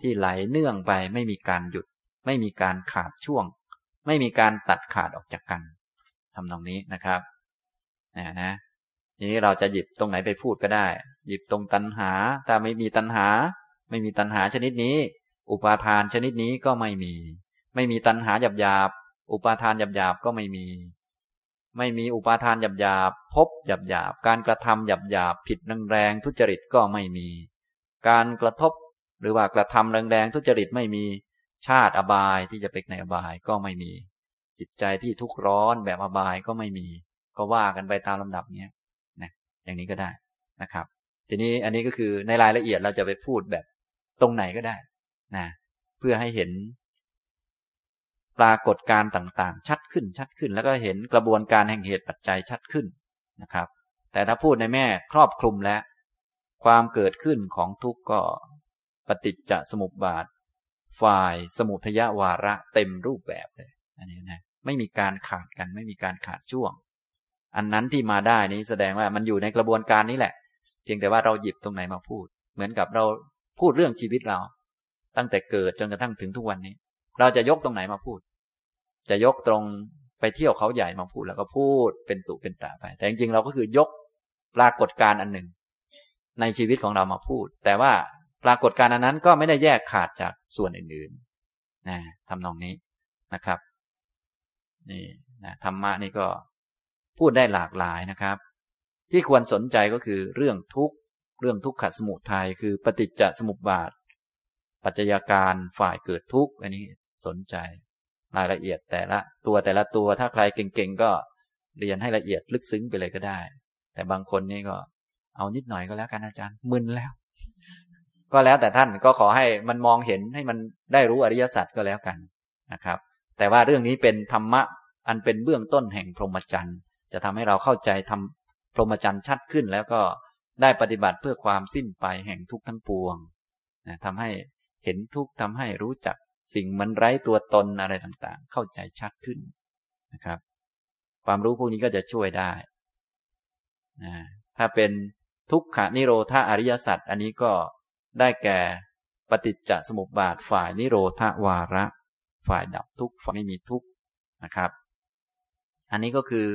ที่ไหลเนื่องไปไม่มีการหยุด ไม่มีการขาดช่วง ไม่มีการตัดขาดออกจากกันทำตรงนี้นะครับนะนะ ทีนี้เราจะหยิบตรงไหนไปพูดก็ได้ หยิบตรงตัณหา ถ้าไม่มีตัณหา ไม่มีตัณหาชนิดนี้ อุปาทานชนิดนี้ก็ไม่มี ไม่มีตัณหาหยาบหยาบอุปาทานหยาบหยาบก็ไม่มี ไม่มีอุปาทานหยาบหยาบพบหยาบหยาบการกระทำหยาบหยาบผิดแรงทุจริตก็ไม่มี การกระทบหรือว่ากระทำแรงๆทุจริตไม่มีชาติอบายที่จะเป็นในอบายก็ไม่มี จิตใจที่ทุกข์ร้อนแบบอบายก็ไม่มี ก็ว่ากันไปตามลำดับเนี้ย อย่างนี้ก็ได้นะครับ ทีนี้อันนี้ก็คือในรายละเอียดเราจะไปพูดแบบตรงไหนก็ได้นะเพื่อให้เห็นปรากฏการต่างๆ ชัดขึ้นชัดขึ้น แล้วก็เห็นกระบวนการแห่งเหตุปัจจัยชัดขึ้นนะครับ แต่ถ้าพูดในแม่ครอบคลุมแล้วความเกิดขึ้นของทุกข์ก็ปฏิจจสมุปบาท ฝ่ายสมุทยวาระเต็มรูปแบบเลยอันนี้นะไม่มีการขาดกันไม่มีการขาดช่วง อันนั้นที่มาได้นี้แสดงว่ามันอยู่ในกระบวนการนี้แหละ เพียงแต่ว่าเราหยิบตรงไหนมาพูด เหมือนกับเราพูดเรื่องชีวิตเรา ตั้งแต่เกิดจนกระทั่งถึงทุกวันนี้ เราจะยกตรงไหนมาพูด จะยกตรงไปเที่ยวเขาใหญ่มาพูดแล้วก็พูดเป็นตุเป็นตาไป แต่จริงๆเราก็คือยกปรากฏการณ์อันหนึ่ง ในชีวิตของเรามาพูด แต่ว่าปรากฏการณ์อันนั้นก็ไม่ได้แยกขาดจากส่วนอื่นๆนะทำนองนี้นะครับ นี่นะธรรมะนี่ก็ พูดได้หลากหลายนะครับ ที่ควรสนใจก็คือเรื่องทุกข์เรื่องทุกขสมุทัยคือปฏิจจสมุปบาท ปัจจัยการฝ่ายเกิดทุกข์อันนี้สนใจรายละเอียดแต่ละตัวแต่ละตัวถ้าใครเก่งๆก็เรียนให้ละเอียดลึกซึ้งไปเลยก็ได้ แต่บางคนนี่ก็ เอานิดหน่อยก็แล้วกันอาจารย์มึนแล้ว ก็แล้วแต่ท่านก็ขอให้มันมองเห็นให้มันได้รู้อริยสัจก็แล้วกันนะครับ แต่ว่าเรื่องนี้เป็นธรรมะอันเป็นเบื้องต้นแห่งพรหมจรรย์ จะทำให้เราเข้าใจทำพรหมจรรย์ชัดขึ้น แล้วก็ได้ปฏิบัติเพื่อความสิ้นไปแห่งทุกทั้งปวงนะทำให้เห็นทุกทำให้รู้จักสิ่งมันไร้ตัวตนอะไรต่างๆ เข้าใจชัดขึ้นนะครับ ความรู้พวกนี้ก็จะช่วยได้นะถ้าเป็นทุกขนิโรธาอริยสัจอันนี้ก็ได้แก่ปฏิจจสมุปบาทฝ่ายนิโรธาวาระ ฝ่ายดับทุกข์ฝ่ายไม่มีทุกข์นะครับ อันนี้ก็คือ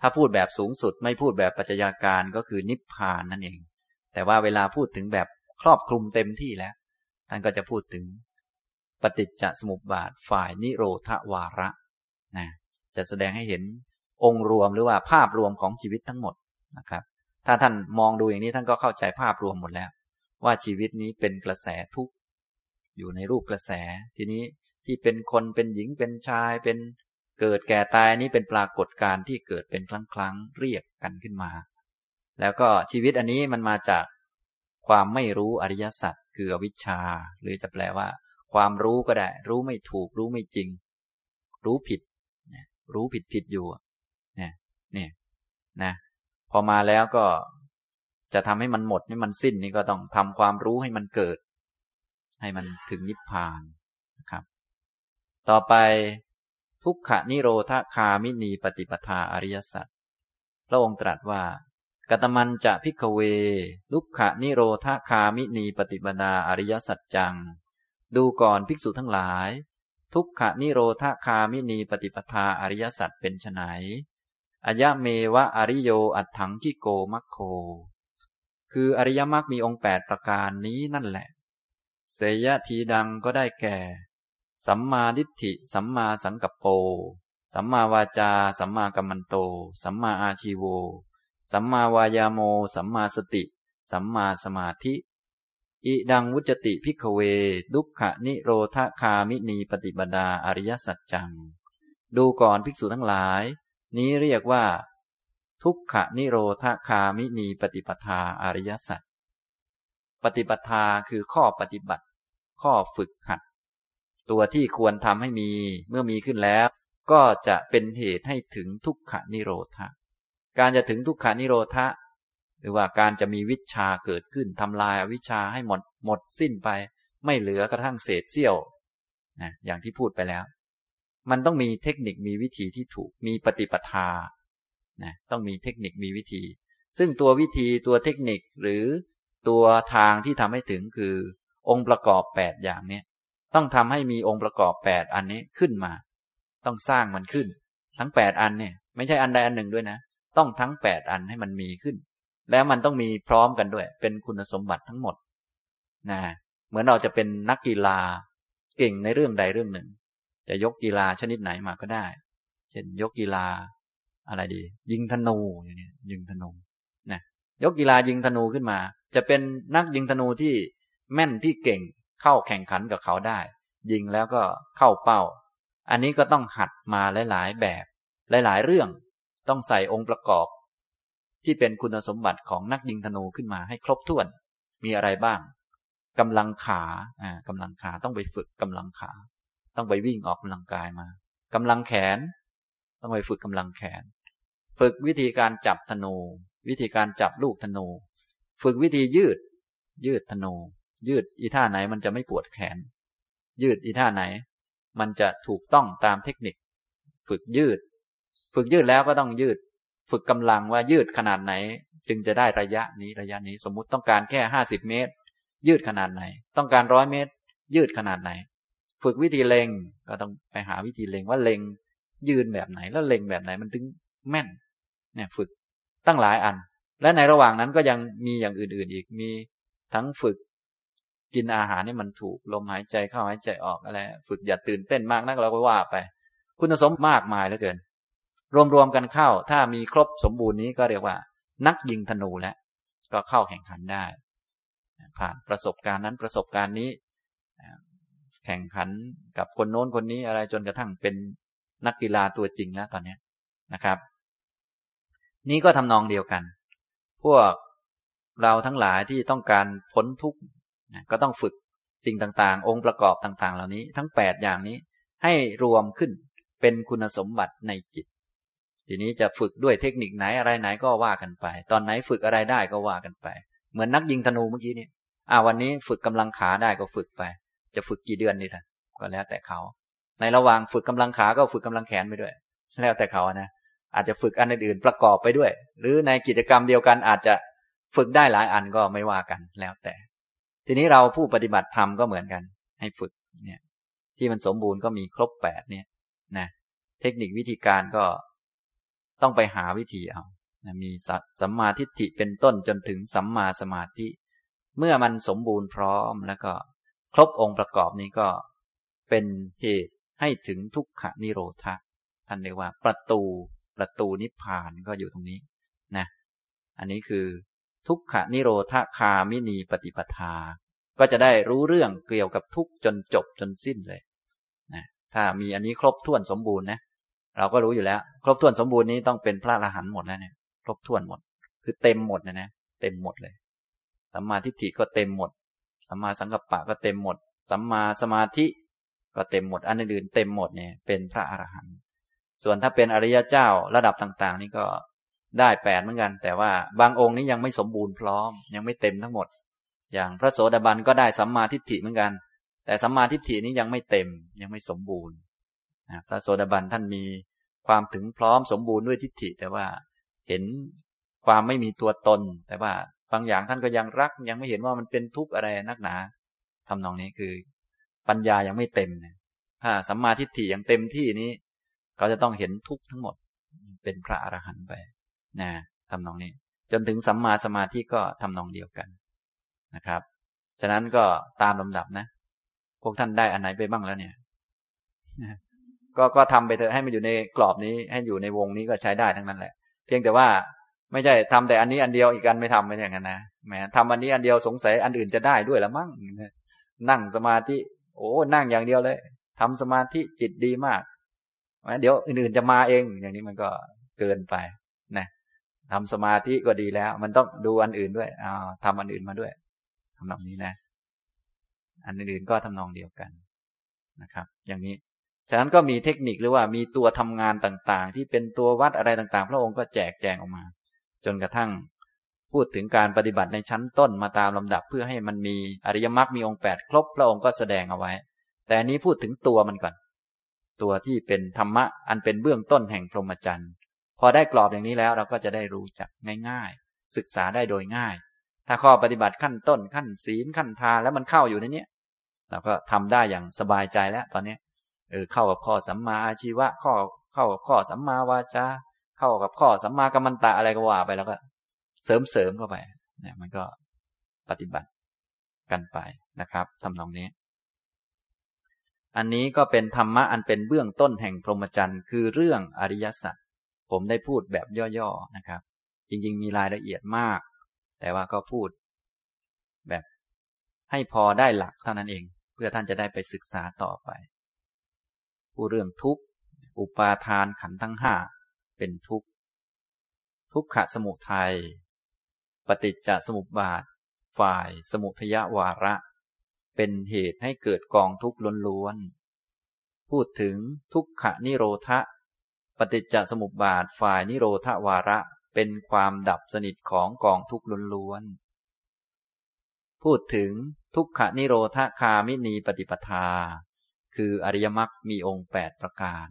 ถ้าพูดแบบสูงสุดไม่พูดแบบปัจจัยาการก็คือนิพพานนั่นเอง แต่ว่าเวลาพูดถึงแบบครอบคลุมเต็มที่แล้ว ท่านก็จะพูดถึงปฏิจจสมุปบาทฝ่ายนิโรธวาระนะจะแสดงให้เห็นองค์รวมหรือว่าภาพรวมของชีวิตทั้งหมดนะครับ ถ้าท่านมองดูอย่างนี้ท่านก็เข้าใจภาพรวมหมดแล้ว ว่าชีวิตนี้เป็นกระแสทุกข์อยู่ในรูปกระแส ทีนี้ที่เป็นคนเป็นหญิงเป็นชายเป็น เกิดแก่ตายนี้เป็นปรากฏการณ์ที่เกิดเป็นครั้งครั้งเรียกกันขึ้นมา แล้วก็ชีวิตอันนี้มันมาจากความไม่รู้อริยสัจคืออวิชชา หรือจะแปลว่า ความรู้ก็ได้ รู้ไม่ถูก รู้ไม่จริง รู้ผิด รู้ผิดผิดอยู่เนี่ยเนี่ยนะ พอมาแล้วก็จะทำให้มันหมดให้มันสิ้นนี่ก็ต้องทำความรู้ให้มันเกิด ให้มันถึงนิพพานนะครับ ต่อไป ทุกขนิโรธคามินีปฏิปทาอริยสัจพระองค์ตรัสว่า กตมันจะพิกเว ทุกขนิโรธคามินีปฏิปทาอริยสัจจัง ดูก่อนภิกษุทั้งหลาย ทุกขนิโรธคามินีปฏิปทาอริยสัจเป็นไฉนอายะเมวะอริโยอัตถังกิโกมัคโค คืออริยมรรคมีองค์แปดประการนี้นั่นแหละ เสยทีดังก็ได้แก่ สัมมาดิฏฐิ สัมมาสังกัปโป สัมมาวาจา สัมมากัมมันโต สัมมาอาชีโว สัมมาวายาโม สัมมาสติ สัมมาสมาธิ อิทังวุจจะติ ภิกขะเว ทุกขะนิโรธะคามินี ปะฏิปะทา อะริยะสัจจัง ดูก่อนภิกษุทั้งหลาย นี้เรียกว่า ทุกขนิโรธคามินีปฏิปทาอริยสัจ ปฏิปทาคือข้อปฏิบัติ ข้อฝึกหัด ตัวที่ควรทำให้มีเมื่อมีขึ้นแล้ว ก็จะเป็นเหตุให้ถึงทุกขนิโรธะการจะถึงทุกขานิโรธะหรือว่าการจะมีวิชาเกิดขึ้นทำลายอวิชาให้หมดหมดสิ้นไป ไม่เหลือกระทั่งเศษเสี้ยวนะอย่างที่พูดไปแล้ว มันต้องมีเทคนิคมีวิธีที่ถูกมีปฏิปทานะต้องมีเทคนิคมีวิธี ซึ่งตัววิธีตัวเทคนิคหรือตัวทางที่ทำให้ถึงคือ องค์ประกอบแปดอย่างเนี้ย ต้องทำให้มีองค์ประกอบแปดอันนี้ขึ้นมา ต้องสร้างมันขึ้น ทั้งแปดอันเนี่ย ไม่ใช่อันใดอันหนึ่งด้วยนะ ต้องทั้งแปดอันให้มันมีขึ้น แล้วมันต้องมีพร้อมกันด้วย เป็นคุณสมบัติทั้งหมดนะเหมือนเราจะเป็นนักกีฬาเก่งในเรื่องใดเรื่องหนึ่ง จะยกกีฬาชนิดไหนมาก็ได้ เช่น ยกกีฬาอะไรดี ยิงธนูอย่างนี้ยิงธนูนะยกกีฬายิงธนูขึ้นมา จะเป็นนักยิงธนูที่แม่นที่เก่ง เข้าแข่งขันกับเขาได้ ยิงแล้วก็เข้าเป้า อันนี้ก็ต้องหัดมาหลาย ๆ แบบ หลาย ๆ เรื่อง ต้องใส่องค์ประกอบ ที่เป็นคุณสมบัติของนักยิงธนูขึ้นมาให้ครบถ้วน มีอะไรบ้างกำลังขาอ่ากำลังขาต้องไปฝึกกำลังขา ต้องไปวิ่งออกกำลังกายมากำลังแขน ต้องไปฝึกกำลังแขน ฝึกวิธีการจับธนู วิธีการจับลูกธนู ฝึกวิธียืด ยืดธนู ยืดอีท่าไหนมันจะไม่ปวดแขน ยืดอีท่าไหน มันจะถูกต้องตามเทคนิค ฝึกยืด ฝึกยืดแล้วก็ต้องยืด ฝึกกำลังว่ายืดขนาดไหน จึงจะได้ระยะนี้ระยะนี้สมมุติต้องการแค่ห้าสิบเมตร ยืดขนาดไหน ต้องการร้อยเมตร ยืดขนาดไหน ฝึกวิธีเล็งก็ต้องไปหาวิธีเล็งว่าเล็ง ยืนแบบไหนแล้วเล็งแบบไหนมันถึงแม่นเนี่ยฝึกตั้งหลายอัน และในระหว่างนั้นก็ยังมีอย่างอื่นๆอีกมีทั้งฝึก กินอาหารนี่มันถูกลมหายใจเข้าหายใจออกอะไรฝึกอย่าตื่นเต้นมากนักเราก็ว่าไป คุณสมมากมายเหลือเกิน รวมๆกันเข้า ถ้ามีครบสมบูรณ์นี้ก็เรียกว่า นักยิงธนูแล้วก็เข้าแข่งขันได้ ผ่านประสบการณ์นั้นประสบการณ์นี้ แข่งขันกับคนโน้นคนนี้อะไรจนกระทั่งเป็นนักกีฬาตัวจริงแล้วตอนนี้นะครับ นี้ก็ทำนองเดียวกัน พวกเราทั้งหลายที่ต้องการพ้นทุกข์ ก็ต้องฝึกสิ่งต่างๆ องค์ประกอบต่างๆ เหล่านี้ ทั้งแปดอย่างนี้ให้รวมขึ้นเป็นคุณสมบัติในจิต ทีนี้จะฝึกด้วยเทคนิคไหนอะไรไหนก็ว่ากันไป ตอนไหนฝึกอะไรได้ก็ว่ากันไป เหมือนนักยิงธนูเมื่อกี้นี้อ่าวันนี้ฝึกกำลังขาได้ก็ฝึกไป จะฝึกกี่เดือนนี่ล่ะก็แล้วแต่เขา ในระหว่างฝึกกำลังขาก็ฝึกกำลังแขนไปด้วย แล้วแต่เขานะ อาจจะฝึกอันอื่นๆประกอบไปด้วย หรือในกิจกรรมเดียวกันอาจจะฝึกได้หลายอันก็ไม่ว่ากันแล้วแต่ ทีนี้เราผู้ปฏิบัติธรรมก็เหมือนกัน ให้ฝึกเนี่ย ที่มันสมบูรณ์ก็มีครบแปดเนี่ยนะเทคนิควิธีการก็ต้องไปหาวิธีเอานะมีสัมมาทิฏฐิเป็นต้นจนถึงสัมมาสมาธิ เมื่อมันสมบูรณ์พร้อมแล้วก็ครบองค์ประกอบนี้ก็เป็นเหตุให้ถึงทุกขนิโรธะท่านเรียกว่าประตูประตูนิพพานก็อยู่ตรงนี้นะ อันนี้คือ ทุกขนิโรธคามินีปฏิปทา ก็จะได้รู้เรื่องเกี่ยวกับทุกจนจบจนสิ้นเลยนะถ้ามีอันนี้ครบถ้วนสมบูรณ์นะ เราก็รู้อยู่แล้ว ครบถ้วนสมบูรณ์นี้ต้องเป็นพระอรหันต์หมดแล้วเนี่ย ครบถ้วนหมด คือเต็มหมดนะนะ เต็มหมดเลย สัมมาทิฏฐิก็เต็มหมด สัมมาสังกัปปะก็เต็มหมด สัมมาสมาธิก็เต็มหมด อันอื่นเต็มหมดเนี่ย เป็นพระอรหันต์ ส่วนถ้าเป็นอริยเจ้าระดับต่าง ๆ นี่ก็ ได้แปดเหมือนกัน แต่ว่าบางองค์นี้ยังไม่สมบูรณ์พร้อม ยังไม่เต็มทั้งหมด อย่างพระโสดาบันก็ได้สัมมาทิฏฐิเหมือนกัน แต่สัมมาทิฏฐินี้ยังไม่เต็มยังไม่สมบูรณ์พระโสดาบันท่านมีความถึงพร้อมสมบูรณ์ด้วยทิฏฐิ แต่ว่าเห็นความไม่มีตัวตน แต่ว่าบางอย่างท่านก็ยังรัก ยังไม่เห็นว่ามันเป็นทุกข์อะไรนักหนาทำนองนี้คือ ปัญญายังไม่เต็มเนี่ยถ้าสัมมาทิฏฐิยังเต็มที่นี้เขาจะต้องเห็นทุกข์ทั้งหมด เป็นพระอรหันต์ไป นะทำนองนี้ จนถึงสัมมาสมาธิก็ทำนองเดียวกันนะครับ ฉะนั้นก็ตามลำดับนะ พวกท่านได้อันไหนไปบ้างแล้วเนี่ยก็ก็ทำไปเถอะให้มันอยู่ในกรอบนี้ ให้อยู่ในวงนี้ก็ใช้ได้ทั้งนั้นแหละ เพียงแต่ว่าไม่ใช่ทำแต่อันนี้อันเดียวอีกอันไม่ทำไม่ใช่อย่างนั้นนะแหมทำอันนี้อันเดียวสงสัยอันอื่นจะได้ด้วยละมั้งนั่งสมาธิ โอ้นั่งอย่างเดียวเลยทำสมาธิจิตดีมากเดี๋ยวอื่นๆจะมาเอง อย่างนี้มันก็เกินไป ทำสมาธิก็ดีแล้ว มันต้องดูอันอื่นด้วยอ้าวทำอันอื่นมาด้วยทำนองนี้นะ อันอื่นก็ทำนองเดียวกันนะครับ อย่างนี้ ฉะนั้นก็มีเทคนิคหรือว่ามีตัวทำงานต่างๆ ที่เป็นตัววัดอะไรต่างๆ พระองค์ก็แจกแจงออกมา จนกระทั่งพูดถึงการปฏิบัติในชั้นต้นมาตามลำดับเพื่อให้มันมีอริยมรรคมีองค์แปดครบพระองค์ก็แสดงเอาไว้ แต่อันนี้พูดถึงตัวมันก่อน ตัวที่เป็นธรรมะอันเป็นเบื้องต้นแห่งพรหมจรรย์ พอได้กรอบอย่างนี้แล้วเราก็จะได้รู้จักง่ายๆ ศึกษาได้โดยง่าย ถ้าข้อปฏิบัติขั้นต้นขั้นศีลขั้นทานแล้วมันเข้าอยู่ในนี้เราก็ทำได้อย่างสบายใจแล้วตอนนี้เออเข้ากับข้อสัมมาอาชีวะข้อเข้ากับข้อสัมมาวาจาเข้ากับข้อสัมมากัมมันตะอะไรก็ว่าไปแล้วก็ เสริมเสริมเข้าไปเนี่ยมันก็ปฏิบัติกันไปนะครับทำนองนี้ อันนี้ก็เป็นธรรมะอันเป็นเบื้องต้นแห่งพรหมจรรย์ คือเรื่องอริยสัจ ผมได้พูดแบบย่อๆนะครับ จริงๆ มีรายละเอียดมาก แต่ว่าก็พูด แบบให้พอได้หลักเท่านั้นเอง เพื่อท่านจะได้ไปศึกษาต่อไป ผู้เรื่องทุกข์อุปาทานขันทั้งห้าเป็นทุกข์ ทุกขะสมุทัยปฏิจจสมุปบาท ฝ่ายสมุทยวาระ เป็นเหตุให้เกิดกองทุกข์ล้วนๆพูดถึงทุกขะนิโรธะ ปฏิจจสมุปบาทฝ่ายนิโรธวาระเป็นความดับสนิทของกองทุกข์ล้วนๆ พูดถึงทุกขนิโรธคามินีปฏิปทา คืออริยมรรคมีองค์แปดประการ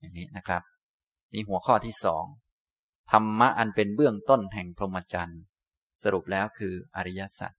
อย่างนี้นะครับ นี่หัวข้อที่สองธรรมะอันเป็นเบื้องต้นแห่งพรหมจรรย์ สรุปแล้วคืออริยสัจ